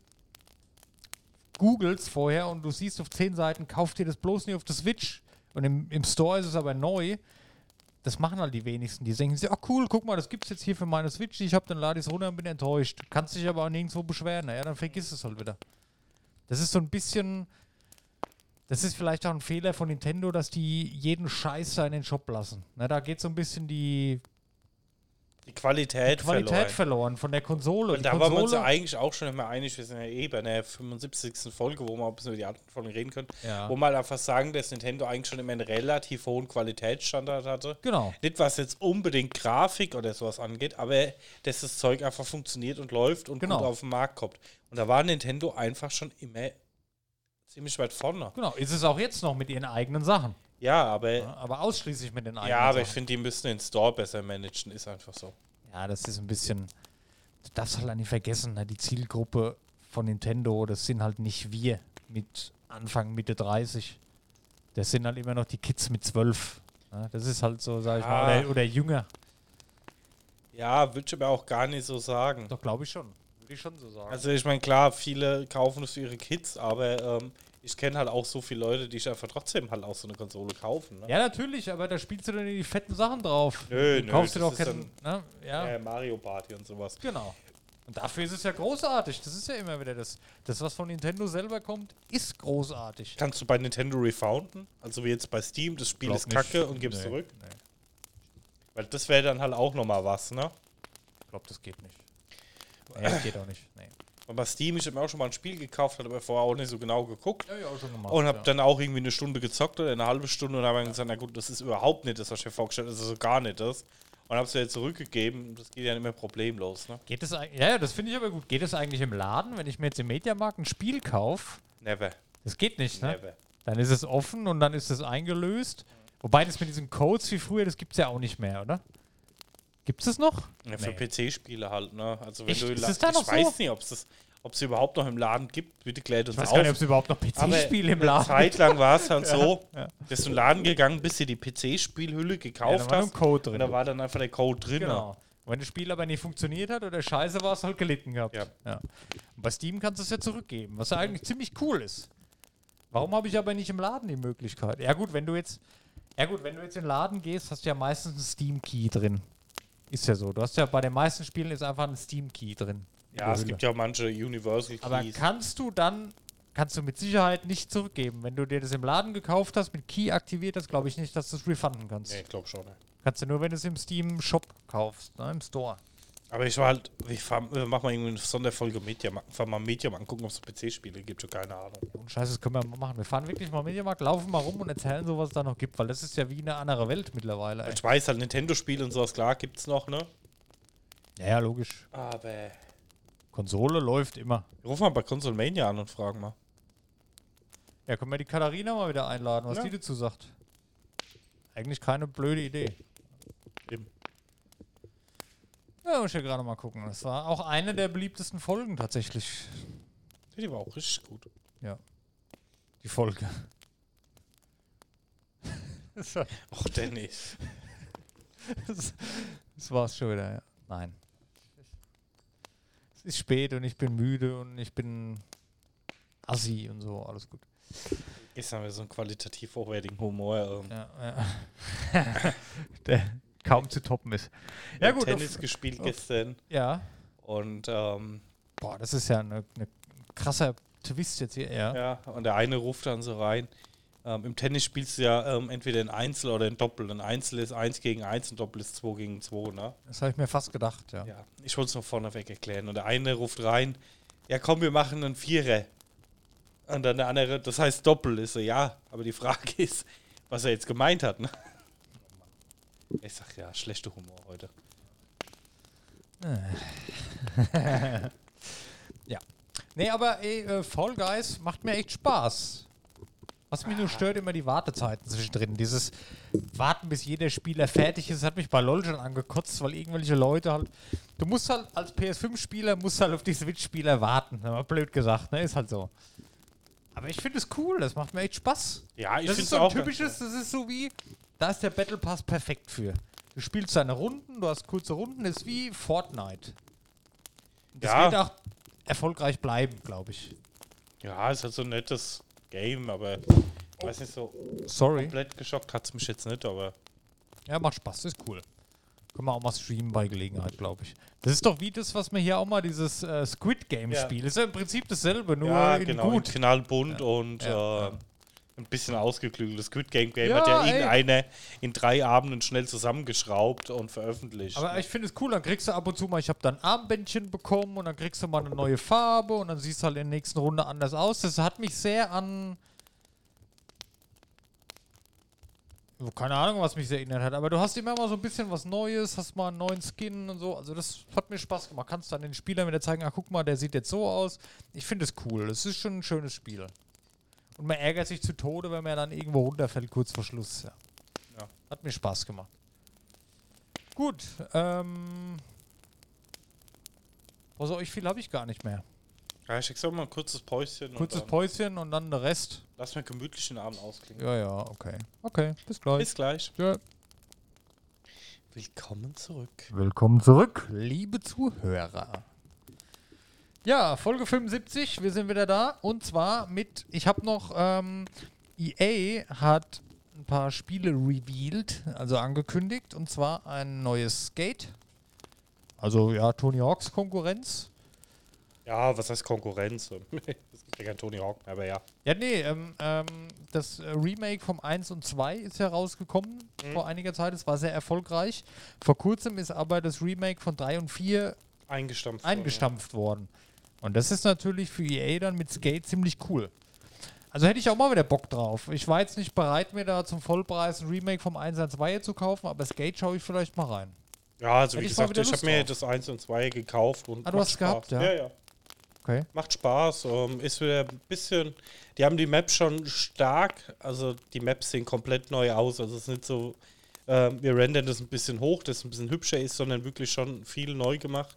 googelst vorher und du siehst auf 10 Seiten, kauf dir das bloß nicht auf der Switch und im, im Store ist es aber neu, das machen halt die wenigsten. Die denken sich, ach cool, guck mal, das gibt's jetzt hier für meine Switch, ich habe, dann lade ich es runter und bin enttäuscht. Kannst dich aber auch nirgendwo beschweren. Naja, dann vergiss es halt wieder. Das ist so ein bisschen, das ist vielleicht auch ein Fehler von Nintendo, dass die jeden Scheiß da in den Shop lassen. Na, da geht so ein bisschen die Die Qualität, Qualität verloren. verloren von der Konsole. Und Die da waren wir uns Konsole- ja eigentlich auch schon immer einig, wir sind ja eh bei der 75. Folge, wo wir ein bisschen über die alten Folgen reden können, Ja. wo man einfach sagen, dass Nintendo eigentlich schon immer einen relativ hohen Qualitätsstandard hatte. Genau. Nicht was jetzt unbedingt Grafik oder sowas angeht, aber dass das Zeug einfach funktioniert und läuft und Genau. gut auf den Markt kommt. Und da war Nintendo einfach schon immer ziemlich weit vorne. Genau. Ist es auch jetzt noch mit ihren eigenen Sachen. Ja, aber Ja, Aber ausschließlich mit den eigenen ja, aber ich Sachen. finde, die müssten den Store besser managen, ist einfach so. Ja, das ist ein bisschen. Du darfst halt nicht vergessen, ne? die Zielgruppe von Nintendo, das sind halt nicht wir mit Anfang, Mitte 30. Das sind halt immer noch die Kids mit 12. Ne? Das ist halt so, sag ich Ah. mal, oder, oder jünger. Ja, würde ich aber auch gar nicht so sagen. Doch, glaube ich schon. Ich schon so sagen. Also ich meine, klar, viele kaufen das für ihre Kids, aber ähm, ich kenne halt auch so viele Leute, die sich einfach trotzdem halt auch so eine Konsole kaufen. Ne? ja, natürlich, aber da spielst du dann die fetten Sachen drauf. Nö, du nö, kaufst das doch keinen. Ne? Ja, Äh, Mario Party und sowas. genau. Und dafür ist es ja großartig. Das ist ja immer wieder das. Das, was von Nintendo selber kommt, ist großartig. Kannst du bei Nintendo refounden? Also wie jetzt bei Steam, das Spiel Glaub ist nicht. kacke und gibst Nee, zurück? Nee, Weil das wäre dann halt auch nochmal was, ne? ich glaube, das geht nicht. Nee, das geht auch nicht. Nee. Und bei Steam, ich habe mir auch schon mal ein Spiel gekauft, habe aber vorher auch nicht so genau geguckt. Ja, ja, auch schon gemacht. Und habe ja. dann auch irgendwie eine Stunde gezockt oder eine halbe Stunde und habe dann gesagt, na gut, das ist überhaupt nicht das, was ich mir vorgestellt habe, das ist so gar nicht das. Und habe es wieder zurückgegeben. Das geht ja nicht mehr problemlos, ne? Geht eigentlich, ja, ja, das finde ich aber gut. Geht es eigentlich im Laden, wenn ich mir jetzt im Mediamarkt ein Spiel kaufe? Never. Das geht nicht, ne? Never. Dann ist es offen und dann ist es eingelöst. Wobei das mit diesen Codes wie früher, das gibt es ja auch nicht mehr, oder? Gibt es das noch? Ja, für Nee. PC-Spiele halt, ne? Also wenn Echt? du Ist es da ich noch weiß so? nicht, ob es ob es überhaupt noch im Laden gibt. Bitte klärt uns Ich weiß auf. gar nicht, ob es überhaupt noch PC-Spiele im eine Laden Zeit lang war es halt so, ja. dass du in den Laden gegangen bist, dir die PC-Spielhülle Ja, gekauft da war nur hast ein Code und drin. da war dann einfach der Code drin. Genau. Und wenn das Spiel aber nicht funktioniert hat oder scheiße war, es halt gelitten gehabt. Ja. Und bei Steam kannst du es ja zurückgeben, was ja eigentlich ziemlich cool ist. Warum habe ich aber nicht im Laden die Möglichkeit? Ja gut, wenn du jetzt, ja gut, wenn du jetzt in den Laden gehst, hast du ja meistens einen Steam-Key drin. Ist ja so. Du hast ja bei den meisten Spielen ist einfach ein Steam-Key drin. in Ja, es gibt ja auch manche Universal Aber Keys. kannst du dann, kannst du mit Sicherheit nicht zurückgeben. Wenn du dir das im Laden gekauft hast, mit Key aktiviert hast, glaube ich nicht, dass du es refunden kannst. Nee, ich glaube schon. Ne. Kannst du nur, wenn du es im Steam-Shop kaufst, ne, im Store. Aber ich war halt, ich fahr, äh, mach mal irgendwie eine Sonderfolge Mediamarkt, fahr mal Mediamarkt angucken, ob es PC-Spiele gibt, schon keine Ahnung. Und Scheiße, das können wir mal machen. Wir fahren wirklich mal Mediamarkt, laufen mal rum und erzählen so, was es da noch gibt, weil das ist ja wie eine andere Welt mittlerweile. Ey. Ich weiß halt, Nintendo-Spiele und sowas, klar, gibt's noch, ne? Ja, ja, logisch. Aber. Konsole läuft immer. Ruf mal bei Consolmania an und fragen mal. Ja, können wir die Katharina mal wieder einladen, was Ja. die dazu sagt. Eigentlich keine blöde Idee. Eben. Ja, muss ich ja gerade mal gucken. Das war auch eine der beliebtesten Folgen tatsächlich. Die war auch richtig gut. Ja. Die Folge. Och, Dennis. das, das war's schon wieder, ja. Nein. Es ist spät und ich bin müde und ich bin assi und so, alles gut. Gestern haben wir so einen qualitativ hochwertigen Humor. Ähm, Ja, ja. Der kaum zu toppen ist. Ja, gut. Tennis auf- gespielt auf- gestern Ja. und ähm, Boah, das ist ja eine, eine krasser Twist jetzt hier. Ja. ja, und der eine ruft dann so rein. Ähm, Im Tennis spielst du ja ähm, entweder in Einzel oder in Doppel. Ein Einzel ist 1 gegen 1 und Doppel ist 2 gegen 2, ne? Das habe ich mir fast gedacht, ja. Ja, ich wollte es noch vorneweg erklären. Und der eine ruft rein, ja komm, wir machen einen Vierer. Und dann der andere, das heißt Doppel. Ist so, ja, aber die Frage ist, was er jetzt gemeint hat, ne? Ich sag ja, schlechter Humor heute. ja. Nee, aber ey, äh, Fall Guys macht mir echt Spaß. Was mich nur stört, immer die Wartezeiten zwischendrin. Dieses Warten, bis jeder Spieler fertig ist, hat mich bei LoL schon angekotzt, weil irgendwelche Leute halt. Du musst halt als PS5-Spieler, musst halt auf die Switch-Spieler warten. Blöd gesagt, ne? Ist halt so. Aber ich finde es cool, das macht mir echt Spaß. Ja, ich das finde ist es so ein typisches, das ist so wie, da ist der Battle Pass perfekt für. Du spielst deine Runden, du hast kurze Runden, ist wie Fortnite. Das Ja. wird auch erfolgreich bleiben, glaube ich. Ja, ist halt so ein nettes Game, aber Oh. weiß nicht, so Sorry. komplett geschockt hat es mich jetzt nicht, aber Ja, macht Spaß, ist cool. Können wir auch mal streamen bei Gelegenheit, glaube ich. Das ist doch wie das, was wir hier auch mal dieses äh, Squid Game Ja. Spiel. Ist ja im Prinzip dasselbe, nur ja, in genau, gut. knallbunt und Ja, äh, ja. Ein bisschen ausgeklügeltes Squid Game Game Ja, hat ja ey. irgendeine in drei Abenden schnell zusammengeschraubt und veröffentlicht. Aber ich finde es cool, dann kriegst du ab und zu mal, ich habe dann Armbändchen bekommen und dann kriegst du mal eine neue Farbe und dann siehst du halt in der nächsten Runde anders aus. Das hat mich sehr an. Oh, Keine Ahnung, was mich erinnert hat, aber du hast immer mal so ein bisschen was Neues, hast mal einen neuen Skin und so. Also, das hat mir Spaß gemacht. Kannst dann den Spielern wieder zeigen: ah, guck mal, der sieht jetzt so aus. Ich finde es cool. Es ist schon ein schönes Spiel. Und man ärgert sich zu Tode, wenn man dann irgendwo runterfällt, kurz vor Schluss. Ja. Ja. Hat mir Spaß gemacht. Gut, ähm. Also euch viel habe ich gar nicht mehr. Ja, ich sag mal ein kurzes Päuschen. Kurzes und Päuschen und dann der Rest. Lass mir gemütlich den Abend ausklingen. Ja, ja, okay. Okay, bis gleich. Bis gleich. Ja. Willkommen zurück. Willkommen zurück, liebe Zuhörer. Ja, Folge 75, wir sind wieder da. Und zwar mit, ich habe noch, ähm, EA hat ein paar Spiele revealed, also angekündigt. Und zwar ein neues Skate. Also ja, Tony Hawks Konkurrenz. Ja, was heißt Konkurrenz? Es gibt ja kein Tony Hawk aber ja. Ja, nee, ähm, ähm, das äh, Remake vom 1 und 2 ist ja rausgekommen vor einiger Zeit. Es war sehr erfolgreich. Vor kurzem ist aber das Remake von 3 und 4 Eingestampft. eingestampft worden. Und das ist natürlich für EA dann mit Skate ziemlich cool. Also hätte ich auch mal wieder Bock drauf. Ich war jetzt nicht bereit, mir da zum Vollpreis ein Remake vom 1 und 2 zu kaufen, aber Skate schaue ich vielleicht mal rein. Ja, also wie Hätte ich mal gesagt, ich habe mir das 1 und 2 gekauft und Ah, du hast es gehabt, ja? ja, ja. Okay. Macht Spaß. Ähm, ist wieder ein bisschen. Die haben die Maps schon stark. Also die Maps sehen komplett neu aus. Also es ist nicht so. Ähm, wir rendern das ein bisschen hoch, dass es ein bisschen hübscher ist, sondern wirklich schon viel neu gemacht.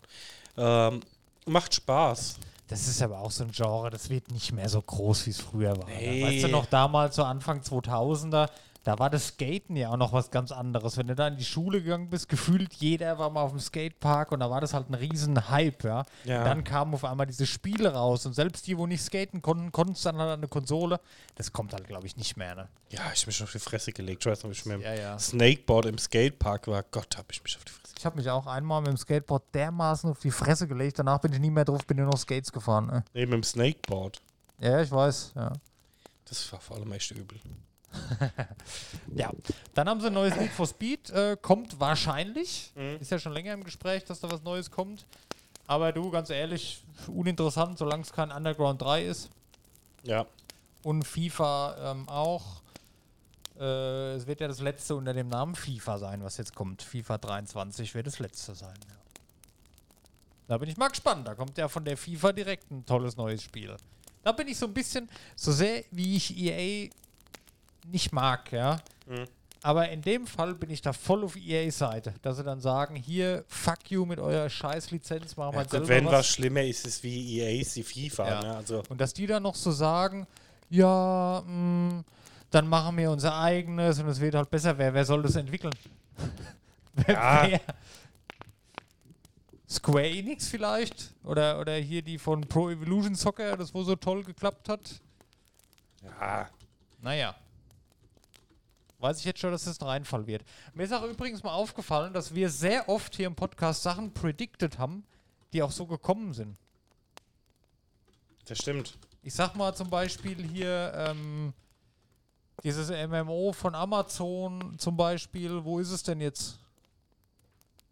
Ähm, macht Spaß. Das ist aber auch so ein Genre, das wird nicht mehr so groß, wie es früher war. Nee. Weißt du noch, damals so Anfang 2000er, da war das Skaten ja auch noch was ganz anderes. Wenn du da in die Schule gegangen bist, gefühlt jeder war mal auf dem Skatepark und da war das halt ein riesen Hype, ja. Ja. Dann kamen auf einmal diese Spiele raus und selbst die, wo nicht skaten konnten, konnten es dann halt an eine Konsole. Das kommt halt, glaube ich, nicht mehr, ne? Ja, ich habe mich auf die Fresse gelegt. Ich weiß noch, wie ich mit dem Ja, ja. Snakeboard im Skatepark war. Gott, habe ich mich auf die Fresse Ich habe mich auch einmal mit dem Skateboard dermaßen auf die Fresse gelegt, danach bin ich nie mehr drauf, bin nur noch Skates gefahren. Ne? Nee, mit dem Snakeboard. Ja, ich weiß, ja. Das war vor allem echt übel. Ja, dann haben sie ein neues Need for Speed, äh, kommt wahrscheinlich. Mhm. Ist ja schon länger im Gespräch, dass da was Neues kommt. Aber du, ganz ehrlich, uninteressant, solange es kein Underground 3 ist. Ja. Und FIFA ähm, auch. Äh, es wird ja das letzte unter dem Namen FIFA sein, was jetzt kommt. FIFA 23 wird das letzte sein. Ja. Da bin ich mal gespannt. Da kommt ja von der FIFA direkt ein tolles neues Spiel. Da bin ich so ein bisschen, so sehr wie ich EA nicht mag, ja. Mhm. Aber in dem Fall bin ich da voll auf EA-Seite, dass sie dann sagen, hier, fuck you mit eurer Scheiß-Lizenz, machen wir ja gut, selber wenn was. was schlimmer ist, ist wie EA, ist die FIFA. Ja. Ne? Also, Und dass die dann noch so sagen, ja, mh, dann machen wir unser eigenes und es wird halt besser. Wer, wer soll das entwickeln? Ja. wer? Square Enix vielleicht? Oder, oder hier die von Pro Evolution Soccer, das wo so toll geklappt hat? ja. Naja. Weiß ich jetzt schon, dass das ein Reinfall wird. Mir ist auch übrigens mal aufgefallen, dass wir sehr oft hier im Podcast Sachen predicted haben, die auch so gekommen sind. Das stimmt. Ich sag mal zum Beispiel hier ähm, dieses MMO von Amazon zum Beispiel. Wo ist es denn jetzt?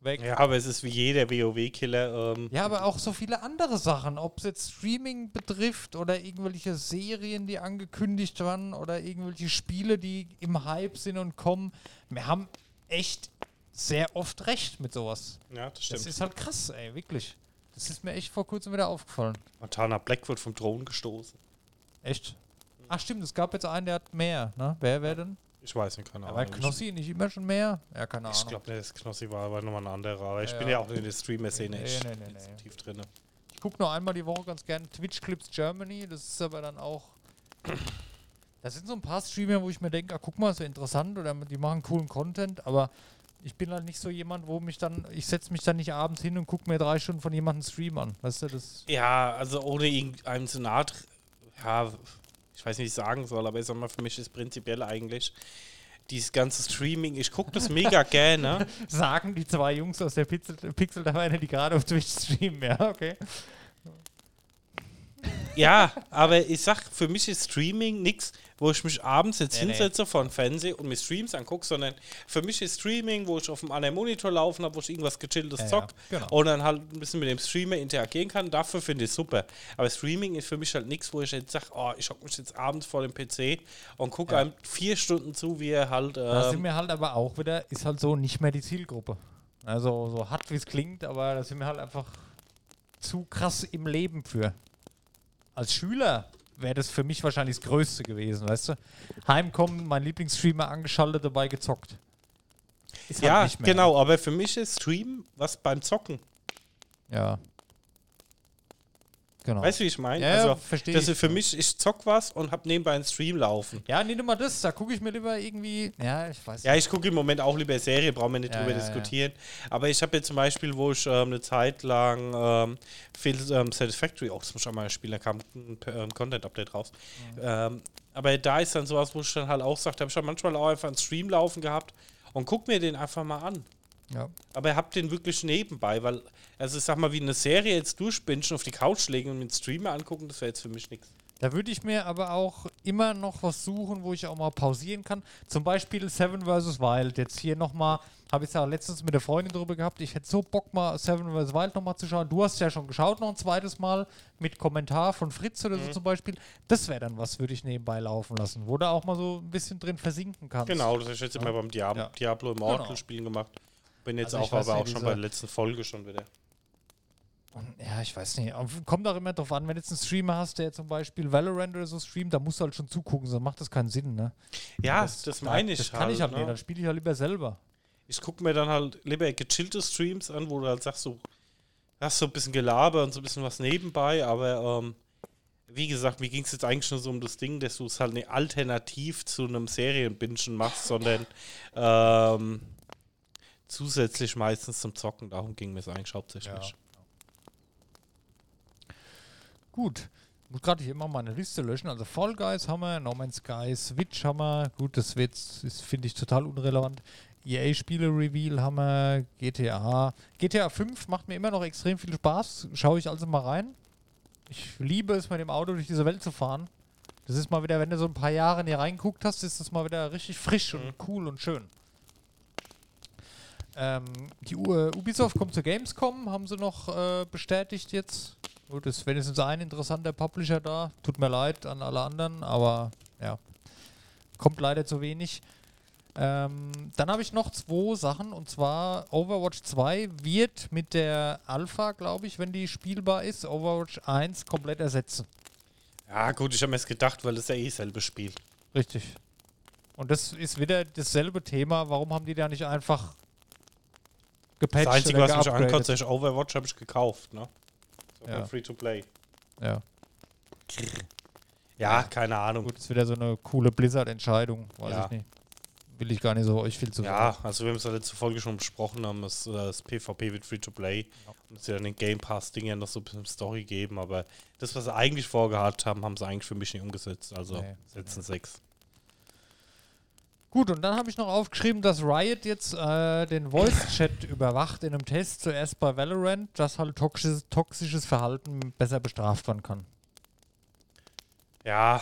Weg. Ja, aber es ist wie jeder WoW-Killer. Ähm, Ja, aber auch so viele andere Sachen, ob es jetzt Streaming betrifft oder irgendwelche Serien, die angekündigt waren oder irgendwelche Spiele, die im Hype sind und kommen. Wir haben echt sehr oft recht mit sowas. ja, das Das stimmt. ist halt krass, ey, wirklich. Das ist mir echt vor kurzem wieder aufgefallen. Montana Black wird vom Thron gestoßen. Echt? Ach stimmt, es gab jetzt einen, der hat mehr, ne? Wer, wer denn? Ich weiß nicht, keine Aber Ahnung. Knossi nicht immer schon mehr? Ja, keine Ich Ahnung. glaube nicht, dass Knossi war, aber nochmal ein anderer. Aber ich Ja, bin ja. auch in der Streamer-Szene Nee, echt nee, nee, nee. tief drin. Ich gucke nur einmal die Woche ganz gerne Twitch Clips Germany. Das ist aber dann auch. Da sind so ein paar Streamer, wo ich mir denke, ah, guck mal, ist ja interessant oder die machen coolen Content, aber ich bin halt nicht so jemand, wo mich dann, ich setze mich dann nicht abends hin und gucke mir drei Stunden von jemandem Stream an. Weißt du, das. Ja, also ohne irgendeinem zu nahe, ja, ich weiß nicht, wie ich sagen soll, aber ich sag mal, für mich ist prinzipiell eigentlich dieses ganze Streaming, ich gucke das mega gerne. Sagen die zwei Jungs aus der Pixel, Pixel Taverne, die gerade auf Twitch streamen, ja, okay. Ja, aber ich sag, für mich ist Streaming nichts, wo ich mich abends jetzt Nee, nee. hinsetze vor den Fernseher und mir Streams angucke, sondern für mich ist Streaming, wo ich auf dem anderen Monitor laufen habe, wo ich irgendwas gechilltes Ja, zock ja, genau. und dann halt ein bisschen mit dem Streamer interagieren kann. Dafür finde ich es super. Aber Streaming ist für mich halt nichts, wo ich jetzt sage, oh, ich hocke mich jetzt abends vor dem PC und gucke Ja. einem vier Stunden zu, wie er halt. Da sind Ähm, wir halt aber auch wieder, ist halt so nicht mehr die Zielgruppe. Also so hart wie es klingt, aber da sind wir halt einfach zu krass im Leben für. Als Schüler wäre das für mich wahrscheinlich das Größte gewesen, weißt du? Heimkommen, mein Lieblingsstreamer angeschaltet, dabei gezockt. Ist halt ja, mehr. genau, aber für mich ist Stream was beim Zocken. Ja. Genau. Weißt du, wie ich meine? Ja, ja, also, versteh das ich. ist für mich, ich zock was und hab nebenbei einen Stream laufen. ja, nee, nimm mal das, da gucke ich mir lieber irgendwie. Ja, ich weiß Ja, ich gucke im Moment auch lieber Serie, brauchen wir nicht Ja, drüber ja, ja. diskutieren. Aber ich habe jetzt zum Beispiel, wo ich ähm, eine Zeit lang ähm, viel ähm, Satisfactory, auch ich auch mal spielen, da kam ein ähm, Content-Update raus. Mhm. Ähm, aber da ist dann sowas, wo ich dann halt auch sage, habe ich schon manchmal auch einfach einen Stream laufen gehabt und guck mir den einfach mal an. Ja. Aber ihr habt den wirklich nebenbei, weil, also ich sag mal, wie eine Serie jetzt durchbingen, auf die Couch legen und mit Streamer angucken, das wäre jetzt für mich nichts. Da würde ich mir aber auch immer noch was suchen, wo ich auch mal pausieren kann. Zum Beispiel Seven vs. Wild. Jetzt hier nochmal, habe ich es ja letztens mit der Freundin drüber gehabt. Ich hätte so Bock, mal Seven vs. Wild nochmal zu schauen. Du hast ja schon geschaut, noch ein zweites Mal mit Kommentar von Fritz oder so zum Beispiel. Das wäre dann was, würde ich nebenbei laufen lassen, wo du auch mal so ein bisschen drin versinken kannst. Genau, das ich jetzt immer beim Diablo, Ja. Diablo Immortal Genau. Spielen gemacht. Bin jetzt Also auch aber auch schon bei der letzten Folge schon wieder. Und, ja, ich weiß nicht. Kommt auch immer drauf an, wenn du jetzt einen Streamer hast, der zum Beispiel Valorant oder so streamt, da musst du halt schon zugucken, sonst macht das keinen Sinn, ne? Ja, das, meine ich Das halt. kann ich halt ne? nicht, dann spiele ich halt lieber selber. Ich gucke mir dann halt lieber gechillte Streams an, wo du halt sagst, so hast so ein bisschen Gelaber und so ein bisschen was nebenbei, aber ähm, wie gesagt, mir ging es jetzt eigentlich nur so um das Ding, dass du es halt nicht alternativ zu einem Serienbingen machst, sondern ähm, zusätzlich meistens zum Zocken. Darum ging mir es eigentlich hauptsächlich. Gut. Muss gerade hier immer meine Liste löschen. Also Fall Guys haben wir, No Man's Sky, Switch haben wir. Gut, das wird, ist, finde ich, total unrelevant. EA-Spiele-Reveal haben wir, GTA. GTA 5 macht mir immer noch extrem viel Spaß. Schaue ich also mal rein. Ich liebe es, mit dem Auto durch diese Welt zu fahren. Das ist mal wieder, wenn du so ein paar Jahre in hier reingeguckt hast, ist das mal wieder richtig frisch und cool und schön. Ähm, die U äh, Ubisoft kommt zur Gamescom, haben sie noch äh, bestätigt jetzt. Gut, ist wenigstens ein interessanter Publisher da. Tut mir leid an alle anderen, aber ja, kommt leider zu wenig. Ähm, dann habe ich noch zwei Sachen und zwar Overwatch 2 wird mit der Alpha, glaube ich, wenn die spielbar ist, Overwatch 1 komplett ersetzen. Ja, gut, ich habe mir jetzt gedacht, weil es ja eh selbe Spiel. Richtig. Und das ist wieder dasselbe Thema. Warum haben die da nicht einfach gepatcht Das Einzige, was mich ankotzt, ist Overwatch habe ich gekauft, ne? Ja. Free to play. Ja. Ja, keine Ahnung. Gut, ist wieder so eine coole Blizzard-Entscheidung. Weiß Ja. ich nicht. Will ich gar nicht so euch viel zu Ja, also wir haben es ja letzte Folge schon besprochen haben, dass äh, das PvP wird free to play und es ja dann den Game Pass Ding ja noch so ein bisschen Story geben, aber das, was sie eigentlich vorgehabt haben, haben sie eigentlich für mich nicht umgesetzt. Also Nee. setzen sechs. Gut, und dann habe ich noch aufgeschrieben, dass Riot jetzt äh, den Voice-Chat überwacht in einem Test, zuerst bei Valorant, dass halt toxisches, toxisches Verhalten besser bestraft werden kann. Ja.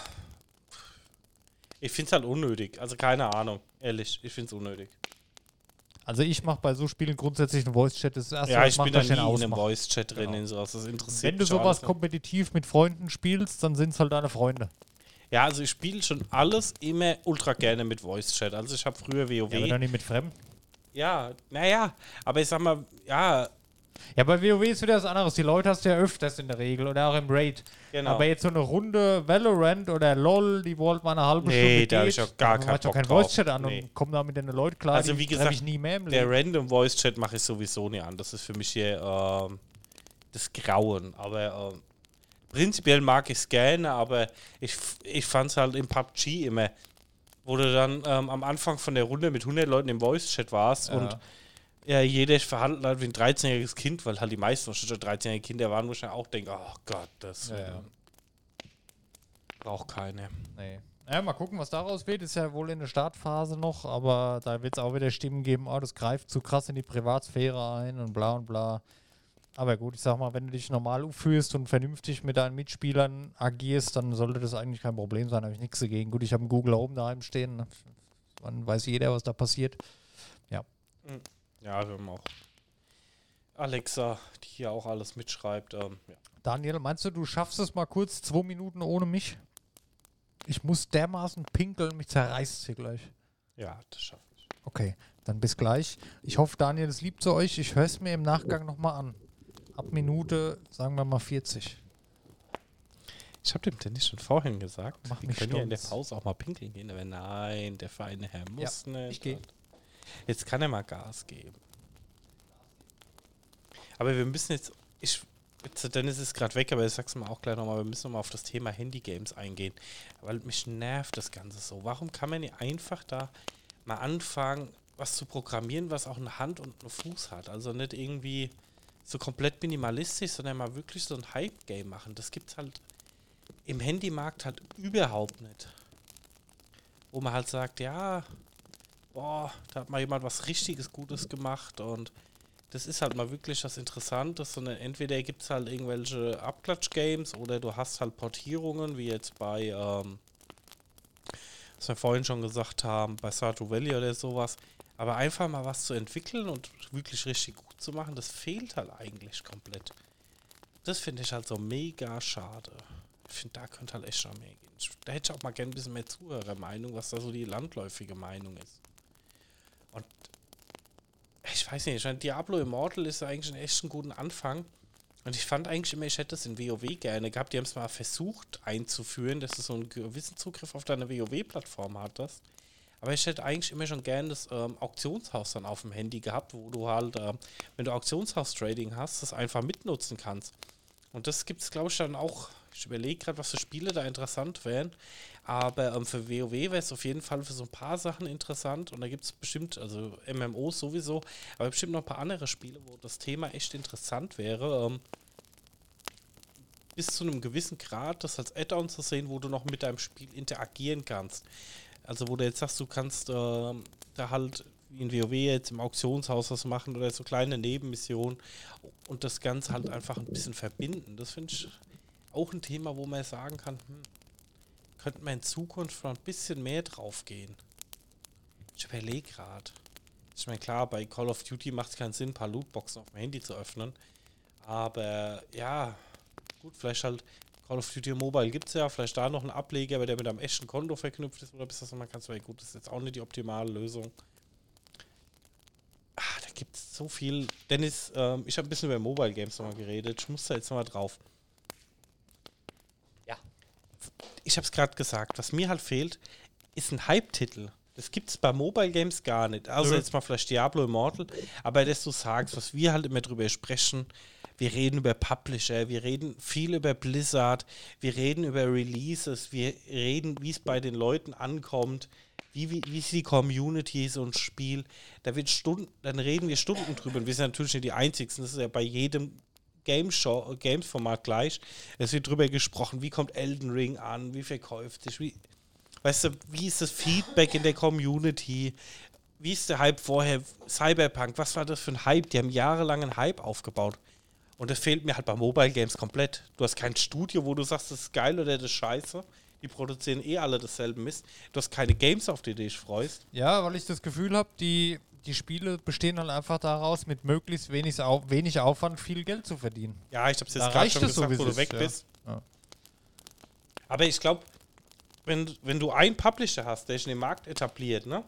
Ich finde es halt unnötig. Also keine Ahnung. Ehrlich, ich finde es unnötig. Also ich mache bei so Spielen grundsätzlich einen Voice-Chat, das erste, Ja, ich macht, bin da nie ich den in einem. Voice-Chat drin Genau. in sowas. Das interessiert Wenn du sowas alles kompetitiv mit Freunden spielst, dann sind es halt deine Freunde. Ja, also ich spiele schon alles immer ultra gerne mit Voice-Chat. Also ich habe früher WoW. Ja, aber Ja, doch nicht mit Fremden. naja, aber ich sag mal, ja, Ja, bei WoW ist wieder was anderes. Die Leute hast du ja öfters in der Regel oder auch im Raid. genau. Aber jetzt so eine Runde Valorant oder LOL, die wollt mal eine halbe Nee, Stunde da hab geht, ich auch gar keinen Bock keinen drauf. Voice-Chat an Nee. und komm da mit den Leuten klar. Also wie gesagt, ich nie mehr im Der Leben. Random Voice Chat mache ich sowieso nie an. Das ist für mich hier ähm, das Grauen. Aber ähm, prinzipiell mag ich es gerne, aber ich, ich fand es halt im PUBG immer, wo du dann ähm, am Anfang von der Runde mit 100 Leuten im Voice Chat warst Ja. und ja, jeder verhandelt halt wie ein 13-jähriges Kind, weil halt die meisten wahrscheinlich schon 13-jährige Kinder waren, wo ich dann auch denke, oh Gott, das Ja, ja. braucht keine. Nee. Ja, mal gucken, was daraus wird. Ist ja wohl in der Startphase noch, aber da wird es auch wieder Stimmen geben, oh, das greift zu krass in die Privatsphäre ein und bla und bla. Aber gut, ich sag mal, wenn du dich normal fühlst und vernünftig mit deinen Mitspielern agierst, dann sollte das eigentlich kein Problem sein. Da habe ich nichts dagegen. Gut, ich habe einen Google Home daheim stehen. Ne? Dann weiß jeder, was da passiert. Ja. Ja, wir haben auch Alexa, die hier auch alles mitschreibt. Ähm, ja. Daniel, meinst du, du schaffst es mal kurz zwei Minuten ohne mich? Ich muss dermaßen pinkeln, mich zerreißt hier gleich. ja, das schaffe ich. Okay, dann bis gleich. Ich hoffe, Daniel, es liebt zu euch. Ich höre es mir im Nachgang nochmal an. Ab Minute, sagen wir mal 40. Ich habe dem Dennis schon vorhin gesagt, Mach wir können ja in der. Pause auch mal pinkeln gehen. Aber nein, der feine Herr muss nicht. ich geh. Jetzt kann er mal Gas geben. Aber wir müssen jetzt, ich, jetzt Dennis ist gerade weg, aber ich sag's mal auch gleich nochmal, wir müssen nochmal auf das Thema Handy-Games eingehen. Weil mich nervt das Ganze so. Warum kann man nicht einfach da mal anfangen, was zu programmieren, was auch eine Hand und einen Fuß hat? Also nicht irgendwie so komplett minimalistisch, sondern mal wirklich so ein Hype-Game machen. Das gibt's halt im Handymarkt halt überhaupt nicht. Wo man halt sagt, ja, boah, da hat mal jemand was richtiges Gutes gemacht und das ist halt mal wirklich was Interessantes, sondern entweder gibt es halt irgendwelche Abklatsch-Games oder du hast halt Portierungen, wie jetzt bei, ähm, was wir vorhin schon gesagt haben, bei Stardew Valley oder sowas. Aber einfach mal was zu entwickeln und wirklich richtig gut zu machen, das fehlt halt eigentlich komplett. Das finde ich halt so mega schade. Ich finde, da könnte halt echt schon mehr gehen. Da hätte ich auch mal gerne ein bisschen mehr Zuhörermeinung, was da so die landläufige Meinung ist. Und ich weiß nicht, ich meine, Diablo Immortal ist eigentlich ein echt ein guter Anfang. Und ich fand eigentlich immer, ich hätte das in WoW gerne gehabt. Die haben es mal versucht einzuführen, dass du so einen gewissen Zugriff auf deine WoW-Plattform hattest. Aber ich hätte eigentlich immer schon gerne das ähm, Auktionshaus dann auf dem Handy gehabt, wo du halt, ähm, wenn du Auktionshaus-Trading hast, das einfach mitnutzen kannst. Und das gibt es, glaube ich, dann auch. Ich überlege gerade, was für Spiele da interessant wären. Aber ähm, für WoW wäre es auf jeden Fall für so ein paar Sachen interessant. Und da gibt es bestimmt, also MMOs sowieso, aber bestimmt noch ein paar andere Spiele, wo das Thema echt interessant wäre. Ähm, bis zu einem gewissen Grad das als Add-on zu sehen, wo du noch mit deinem Spiel interagieren kannst. Also wo du jetzt sagst, du kannst ähm, da halt in WoW jetzt im Auktionshaus was machen oder so kleine Nebenmissionen und das Ganze halt einfach ein bisschen verbinden. Das finde ich auch ein Thema, wo man sagen kann, hm, könnte man in Zukunft mal ein bisschen mehr drauf gehen. Ich überlege gerade. Ich meine, klar, bei Call of Duty macht es keinen Sinn, ein paar Lootboxen auf dem Handy zu öffnen. Aber ja, gut, vielleicht halt Call of Duty Mobile gibt es ja, vielleicht da noch einen Ableger, aber der mit einem echten Konto verknüpft ist oder bis das man kann, so, ja, gut, das ist jetzt auch nicht die optimale Lösung. Ah, da gibt es so viel. Dennis, ähm, ich habe ein bisschen über Mobile Games nochmal geredet. Ich muss da jetzt nochmal drauf. Ja. Ich habe es gerade gesagt. Was mir halt fehlt, ist ein Hype-Titel. Das gibt es bei Mobile Games gar nicht. Außer Nö. jetzt mal vielleicht Diablo Immortal. Aber dass du sagst, was wir halt immer drüber sprechen, wir reden über Publisher, wir reden viel über Blizzard, wir reden über Releases, wir reden, wie es bei den Leuten ankommt, wie, wie, wie ist die Community so ein Spiel. Da wird Stunden, dann reden wir Stunden drüber und wir sind natürlich nicht die Einzigen. Das ist ja bei jedem Games-Format gleich. Es wird drüber gesprochen, wie kommt Elden Ring an, wie verkauft sich, wie, weißt du, wie ist das Feedback in der Community, wie ist der Hype vorher, Cyberpunk, was war das für ein Hype? Die haben jahrelang einen Hype aufgebaut. Und das fehlt mir halt bei Mobile Games komplett. Du hast kein Studio, wo du sagst, das ist geil oder das ist scheiße. Die produzieren eh alle dasselbe Mist. Du hast keine Games, auf die du dich freust. Ja, weil ich das Gefühl habe, die, die Spiele bestehen halt einfach daraus, mit möglichst wenig, Au wenig Aufwand viel Geld zu verdienen. Ja, ich hab's jetzt Da gerade schon es so, gesagt, wie wo es du weg ist, ja. bist. Ja. Aber ich glaube, wenn, wenn du einen Publisher hast, der sich in den Markt etabliert, ne?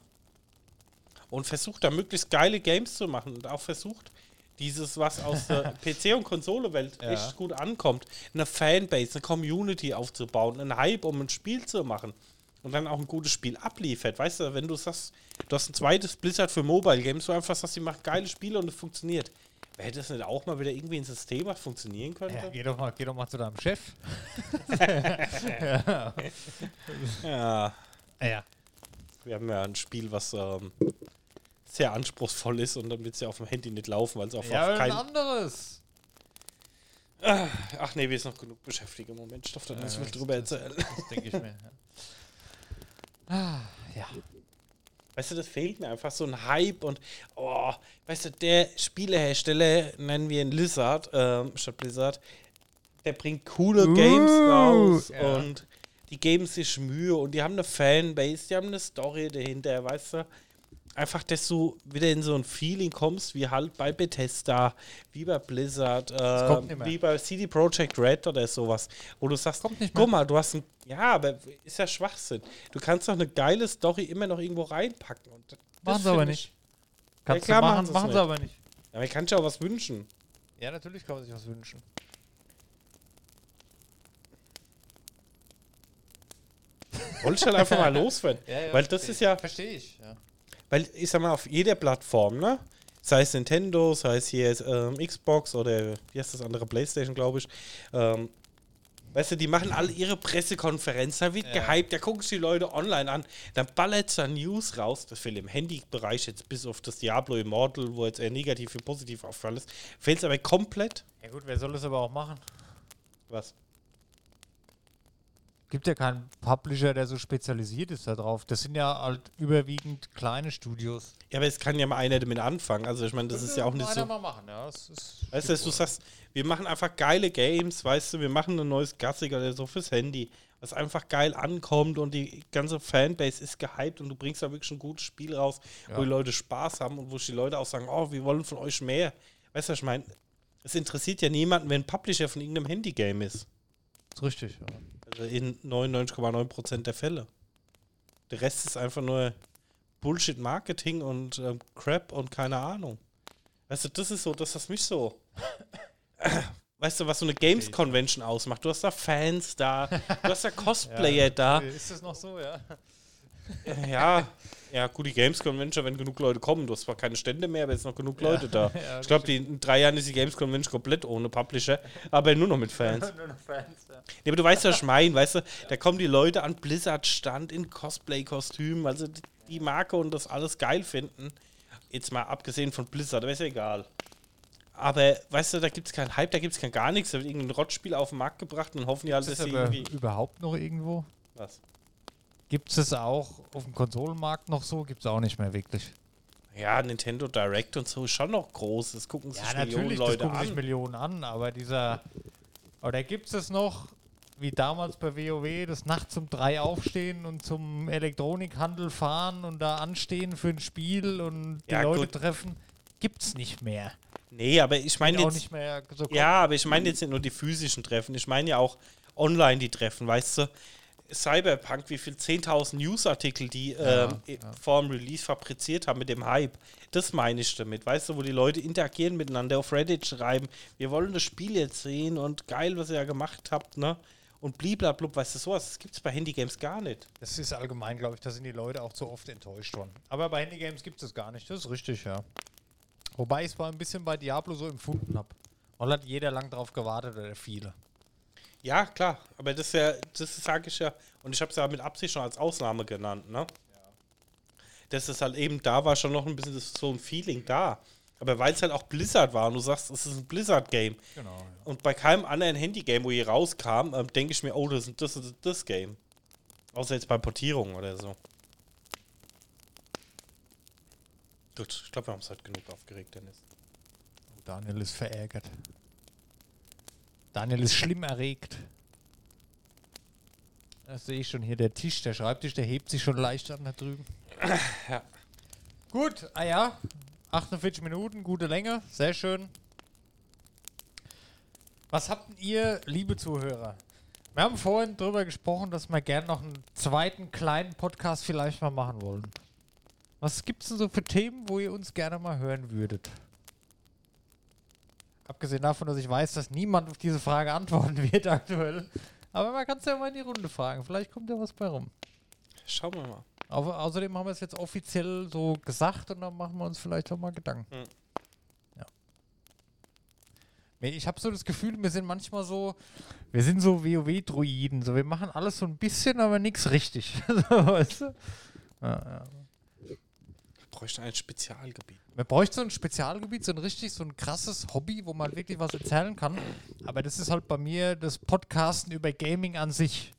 Und versucht da möglichst geile Games zu machen und auch versucht, dieses, was aus der PC- und Konsole-Welt Ja. echt gut ankommt, eine Fanbase, eine Community aufzubauen, einen Hype, um ein Spiel zu machen und dann auch ein gutes Spiel abliefert. Weißt du, wenn du sagst, du hast ein zweites Blizzard für Mobile Games, du einfach sagst, die machen geile Spiele und es funktioniert. Wäre das nicht auch mal wieder irgendwie ein System, was funktionieren könnte? Ja, geh, doch mal, geh doch mal zu deinem Chef. Ja, Ja. wir haben ja ein Spiel, was ähm, sehr anspruchsvoll ist und dann wird es ja auf dem Handy nicht laufen, weil es auf, Ja, auf ein kein. anderes. Ach nee, wir sind noch genug beschäftigt im Moment. Ich darf da nicht so viel das- drüber erzählen. Das denke ich mir. Ja. Ah, ja. Weißt du, das fehlt mir einfach so ein Hype und, oh, weißt du, der Spielehersteller, nennen wir ihn Lizard, ähm, statt Blizzard, der bringt coole Uh, Games raus ja. und die geben sich Mühe und die haben eine Fanbase, die haben eine Story dahinter, weißt du. Einfach, dass du wieder in so ein Feeling kommst, wie halt bei Bethesda, wie bei Blizzard, äh, wie bei CD Projekt Red oder sowas, wo du sagst, Kommt nicht mehr. guck mal, du hast ein, ja, aber ist ja Schwachsinn. Du kannst doch eine geile Story immer noch irgendwo reinpacken. Und das Machen sie aber nicht. ich- Kannst klar du machen, machen sie nicht. aber nicht. Ja, man kann sich auch was wünschen. Ja, natürlich kann man sich was wünschen. Wollte ich halt einfach mal loswerden. weil das ist ja, Verstehe ich. Ja. Weil ich sag mal, auf jeder Plattform, ne? Sei es Nintendo, sei es hier ähm, Xbox oder wie heißt das andere, Playstation, glaube ich. Ähm, weißt du, die machen alle ihre Pressekonferenz, da wird Ja. gehypt, da gucken sich die Leute online an, dann ballert da News raus, das fehlt im Handybereich jetzt bis auf das Diablo Immortal, wo jetzt eher negativ wie positiv auffallen ist, fehlt es aber komplett. ja gut, wer soll das aber auch machen? Was? Gibt ja keinen Publisher, der so spezialisiert ist darauf. Das sind ja halt überwiegend kleine Studios. Ja, aber es kann ja mal einer damit anfangen. Also ich meine, das ist ja auch nicht so. mal machen, ja. Das ist Weißt du, du sagst, wir machen einfach geile Games, weißt du, wir machen ein neues Gassig oder so fürs Handy, was einfach geil ankommt und die ganze Fanbase ist gehypt und du bringst da wirklich ein gutes Spiel raus, Ja. wo die Leute Spaß haben und wo die Leute auch sagen, oh, wir wollen von euch mehr. Weißt du, was ich meine? Es interessiert ja niemanden, wenn ein Publisher von irgendeinem Handygame ist. ist richtig, ja. In 99,9% der Fälle. Der Rest ist einfach nur Bullshit-Marketing und ähm, Crap und keine Ahnung. Weißt du, das ist so, das was mich so. Weißt du, was so eine Games-Convention ausmacht? Du hast da Fans da, du hast da Cosplayer da. Ist das noch so, ja? Ja, ja, gut, die Games Convention, wenn genug Leute kommen. Du hast zwar keine Stände mehr, aber jetzt noch genug Leute da. Ja, ich glaube, in drei Jahren ist die Games Convention komplett ohne Publisher, aber nur noch mit Fans. Nur noch Fans, ja. Nee, aber du weißt, was ich meine, weißt du, da kommen die Leute an Blizzard-Stand in Cosplay-Kostümen, also die- die Marke und das alles geil finden. Jetzt mal abgesehen von Blizzard, aber ist ja egal. Aber, weißt du, da gibt es keinen Hype, da gibt es kein gar nichts, da wird irgendein Rottspiel auf den Markt gebracht und hoffen die halt, dass das sie irgendwie... überhaupt noch irgendwo? Was? Gibt es auch auf dem Konsolenmarkt noch so? Gibt es auch nicht mehr wirklich. Ja, Nintendo Direct und so ist schon noch groß, das gucken sich Ja, Millionen natürlich, das Leute gucken sich an. Millionen an, aber dieser. Oder gibt es noch, wie damals bei WoW, das nachts um drei aufstehen und zum Elektronikhandel fahren und da anstehen für ein Spiel und die Ja, Leute gut. treffen? Gibt's nicht mehr. Nee, aber ich meine jetzt... nicht mehr so Ja, aber ich meine jetzt nicht nur die physischen Treffen, ich meine ja auch online die Treffen, weißt du? Cyberpunk, wie viel 10.000 Newsartikel die Ja, ähm, ja. vor dem Release fabriziert haben mit dem Hype. Das meine ich damit, weißt du, wo die Leute interagieren miteinander, auf Reddit schreiben, wir wollen das Spiel jetzt sehen und geil, was ihr ja gemacht habt, ne? Und bliblablub, weißt du, sowas, das gibt es bei Handygames gar nicht. Das ist allgemein, glaube ich, da sind die Leute auch zu oft enttäuscht worden. Aber bei Handygames gibt es das gar nicht, das ist richtig, ja. Wobei ich es mal ein bisschen bei Diablo so empfunden habe. Weil hat jeder lang drauf gewartet oder viele. Ja, klar, aber das ist ja, das sage ich ja, und ich habe es ja mit Absicht schon als Ausnahme genannt, ne? Dass es halt eben da war schon noch ein bisschen so ein Feeling da. Aber weil es halt auch Blizzard war und du sagst, es ist ein Blizzard-Game. Genau. Ja. Und bei keinem anderen Handy-Game, wo hier rauskam, ähm, denke ich mir, oh, das ist das, das, das Game. Außer jetzt bei Portierung oder so. Gut, ich glaube, wir haben es halt genug aufgeregt, Dennis. Daniel ist verärgert. Daniel ist schlimm erregt. Das sehe ich schon hier. Der Tisch, der Schreibtisch, der hebt sich schon leicht an da drüben. Ja. Gut, ah ja. 48 Minuten, gute Länge, sehr schön. Was habt denn ihr, liebe Zuhörer? Wir haben vorhin darüber gesprochen, dass wir gerne noch einen zweiten kleinen Podcast vielleicht mal machen wollen. Was gibt's denn so für Themen, wo ihr uns gerne mal hören würdet? Abgesehen davon, dass ich weiß, dass niemand auf diese Frage antworten wird aktuell. Aber man kann es ja mal in die Runde fragen. Vielleicht kommt ja was bei rum. Schauen wir mal. Au außerdem haben wir es jetzt offiziell so gesagt und dann machen wir uns vielleicht auch mal Gedanken. Mhm. Ja. Ich habe so das Gefühl, wir sind manchmal so, wir sind so WoW-Druiden. So, wir machen alles so ein bisschen, aber nichts richtig. so, weißt du? ja, ja. Wir bräuchten ein Spezialgebiet. Man bräuchte so ein Spezialgebiet, so ein richtig, so ein krasses Hobby, wo man wirklich was erzählen kann. Aber das ist halt bei mir das Podcasten über Gaming an sich.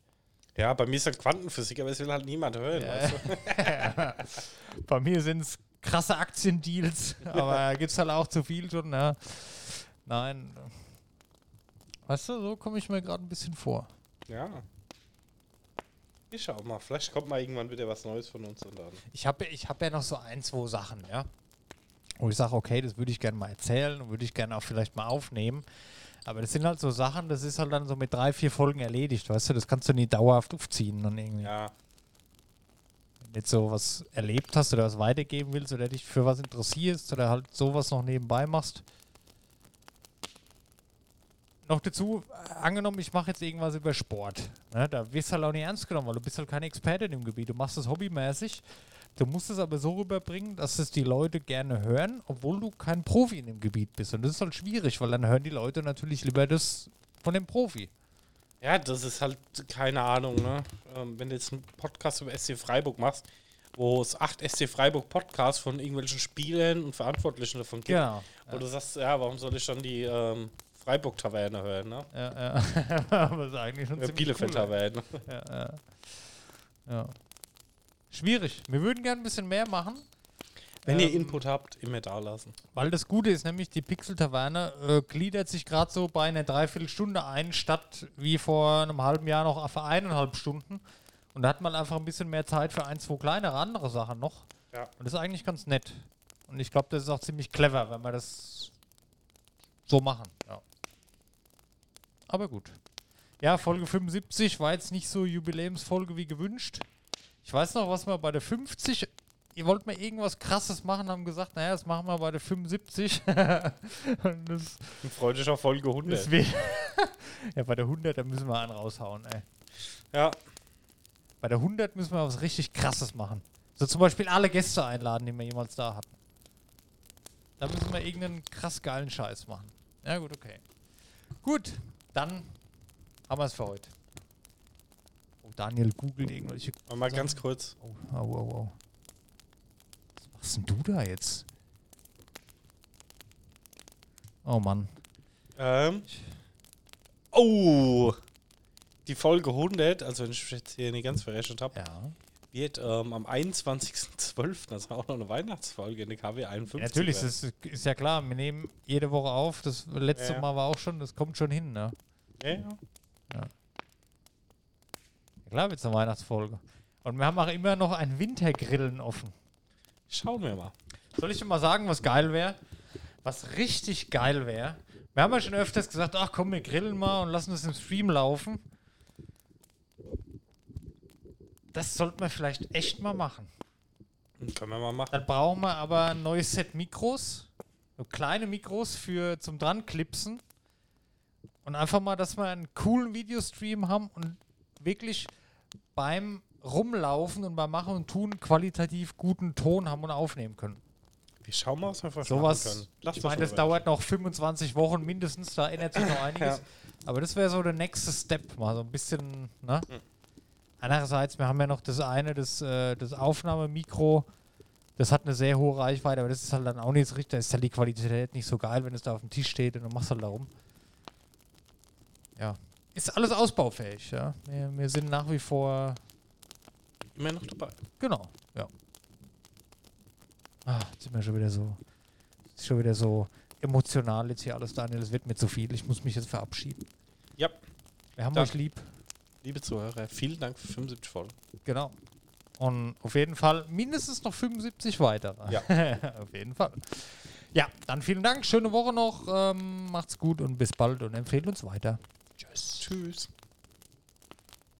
Ja, bei mir ist halt Quantenphysik, aber es will halt niemand hören. Weißt du? Bei mir sind es krasse Aktiendeals, aber gibt es halt auch zu viel schon. Ja. Nein. Weißt du, so komme ich mir gerade ein bisschen vor. Ja. Ich schau mal, vielleicht kommt mal irgendwann wieder was Neues von uns und dann. Ich habe ich hab ja noch so ein, zwei Sachen, ja. Wo ich sage, okay, das würde ich gerne mal erzählen und würde ich gerne auch vielleicht mal aufnehmen. Aber das sind halt so Sachen, das ist halt dann so mit drei, vier Folgen erledigt, weißt du, das kannst du nie dauerhaft aufziehen dann irgendwie. Ja. Wenn du jetzt so was erlebt hast oder was weitergeben willst oder dich für was interessierst oder halt sowas noch nebenbei machst. Noch dazu, äh, angenommen, ich mache jetzt irgendwas über Sport. Ne, da wirst du halt auch nicht ernst genommen, weil du bist halt keine Expertin im Gebiet. Du machst das hobbymäßig. Du musst es aber so rüberbringen, dass es die Leute gerne hören, obwohl du kein Profi in dem Gebiet bist. Und das ist halt schwierig, weil dann hören die Leute natürlich lieber das von dem Profi. Ja, das ist halt, keine Ahnung, ne? Ähm, wenn du jetzt einen Podcast über SC Freiburg machst, wo es acht SC Freiburg Podcasts von irgendwelchen Spielern und Verantwortlichen davon gibt, Genau. wo du sagst, ja, warum soll ich dann die ähm, Freiburg-Taverne hören, ne? Ja, ja. aber es ist eigentlich schon Oder ziemlich cool, Bielefeld-Taverne. Ja, ja. ja. Schwierig. Wir würden gerne ein bisschen mehr machen. Wenn ihr Ähm, Input habt, immer da lassen. Weil das Gute ist nämlich, die Pixel-Taverne äh, gliedert sich gerade so bei einer Dreiviertelstunde ein, statt wie vor einem halben Jahr noch für eineinhalb Stunden. Und da hat man einfach ein bisschen mehr Zeit für ein, zwei kleinere andere Sachen noch. Ja. Und das ist eigentlich ganz nett. Und ich glaube, das ist auch ziemlich clever, wenn wir das so machen. Ja. Aber gut. Ja, Folge 75 war jetzt nicht so Jubiläumsfolge wie gewünscht. Ich weiß noch, was wir bei der 50 ihr wollt mal irgendwas krasses machen, haben gesagt, naja, das machen wir bei der 75. Und das, euch auf Folge 100. deswegen, ja, bei der 100, da müssen wir einen raushauen, ey. Ja, Bei der 100 müssen wir was richtig krasses machen. So zum Beispiel alle Gäste einladen, die wir jemals da hatten. Da müssen wir irgendeinen krass geilen Scheiß machen. Ja, gut, okay. Gut, dann haben wir es für heute. Oh, Daniel googelt irgendwelche. mal Sachen. ganz kurz. Oh, oh, oh, oh. Was machst denn du da jetzt? Oh Mann. Ähm. Oh! Die Folge 100, also wenn ich jetzt hier nicht ganz verrechnet habe, Ja. Wird ähm, am 21.12., also auch noch eine Weihnachtsfolge in der KW 51. Natürlich, werden. das ist, ist ja klar. Wir nehmen jede Woche auf. Das letzte Ja, ja. Mal war auch schon, das kommt schon hin, ne? Ja, ja. Ja, klar wird's eine Weihnachtsfolge. Und wir haben auch immer noch ein Wintergrillen offen. Schauen wir mal. Soll ich dir mal sagen, was geil wäre? Was richtig geil wäre? Wir haben ja schon öfters gesagt, ach komm, wir grillen mal und lassen das im Stream laufen. Das sollten wir vielleicht echt mal machen. Können wir mal machen. Dann brauchen wir aber ein neues Set Mikros. So kleine Mikros für zum dran klipsen. Und einfach mal, dass wir einen coolen Videostream haben und wirklich beim Rumlaufen und beim Machen und Tun qualitativ guten Ton haben und aufnehmen können. Wir schauen mal, was wir machen Sowas, können. Lass ich meine, das dauert noch 25 Wochen mindestens, da ändert sich noch einiges. Ja. Aber das wäre so der nächste Step, mal so ein bisschen, ne? Hm. Andererseits, wir haben ja noch das eine, das, äh, das Aufnahmemikro, das hat eine sehr hohe Reichweite, aber das ist halt dann auch nicht so richtig, da ist halt die Qualität nicht so geil, wenn es da auf dem Tisch steht und du machst halt da rum. Ja. Ist alles ausbaufähig, ja. Wir, wir sind nach wie vor Immer noch dabei. Genau, ja. Ah, jetzt sind wir schon wieder so. Ist schon wieder so emotional jetzt hier alles, Daniel. Es wird mir zu viel. Ich muss mich jetzt verabschieden. Ja, Wir haben Danke. euch lieb. Liebe Zuhörer, vielen Dank für 75 Folgen. Genau. Und auf jeden Fall mindestens noch 75 weitere. Ja. auf jeden Fall. Ja, dann vielen Dank. Schöne Woche noch. Ähm, macht's gut und bis bald und empfehlt uns weiter. Tschüss. Tschüss.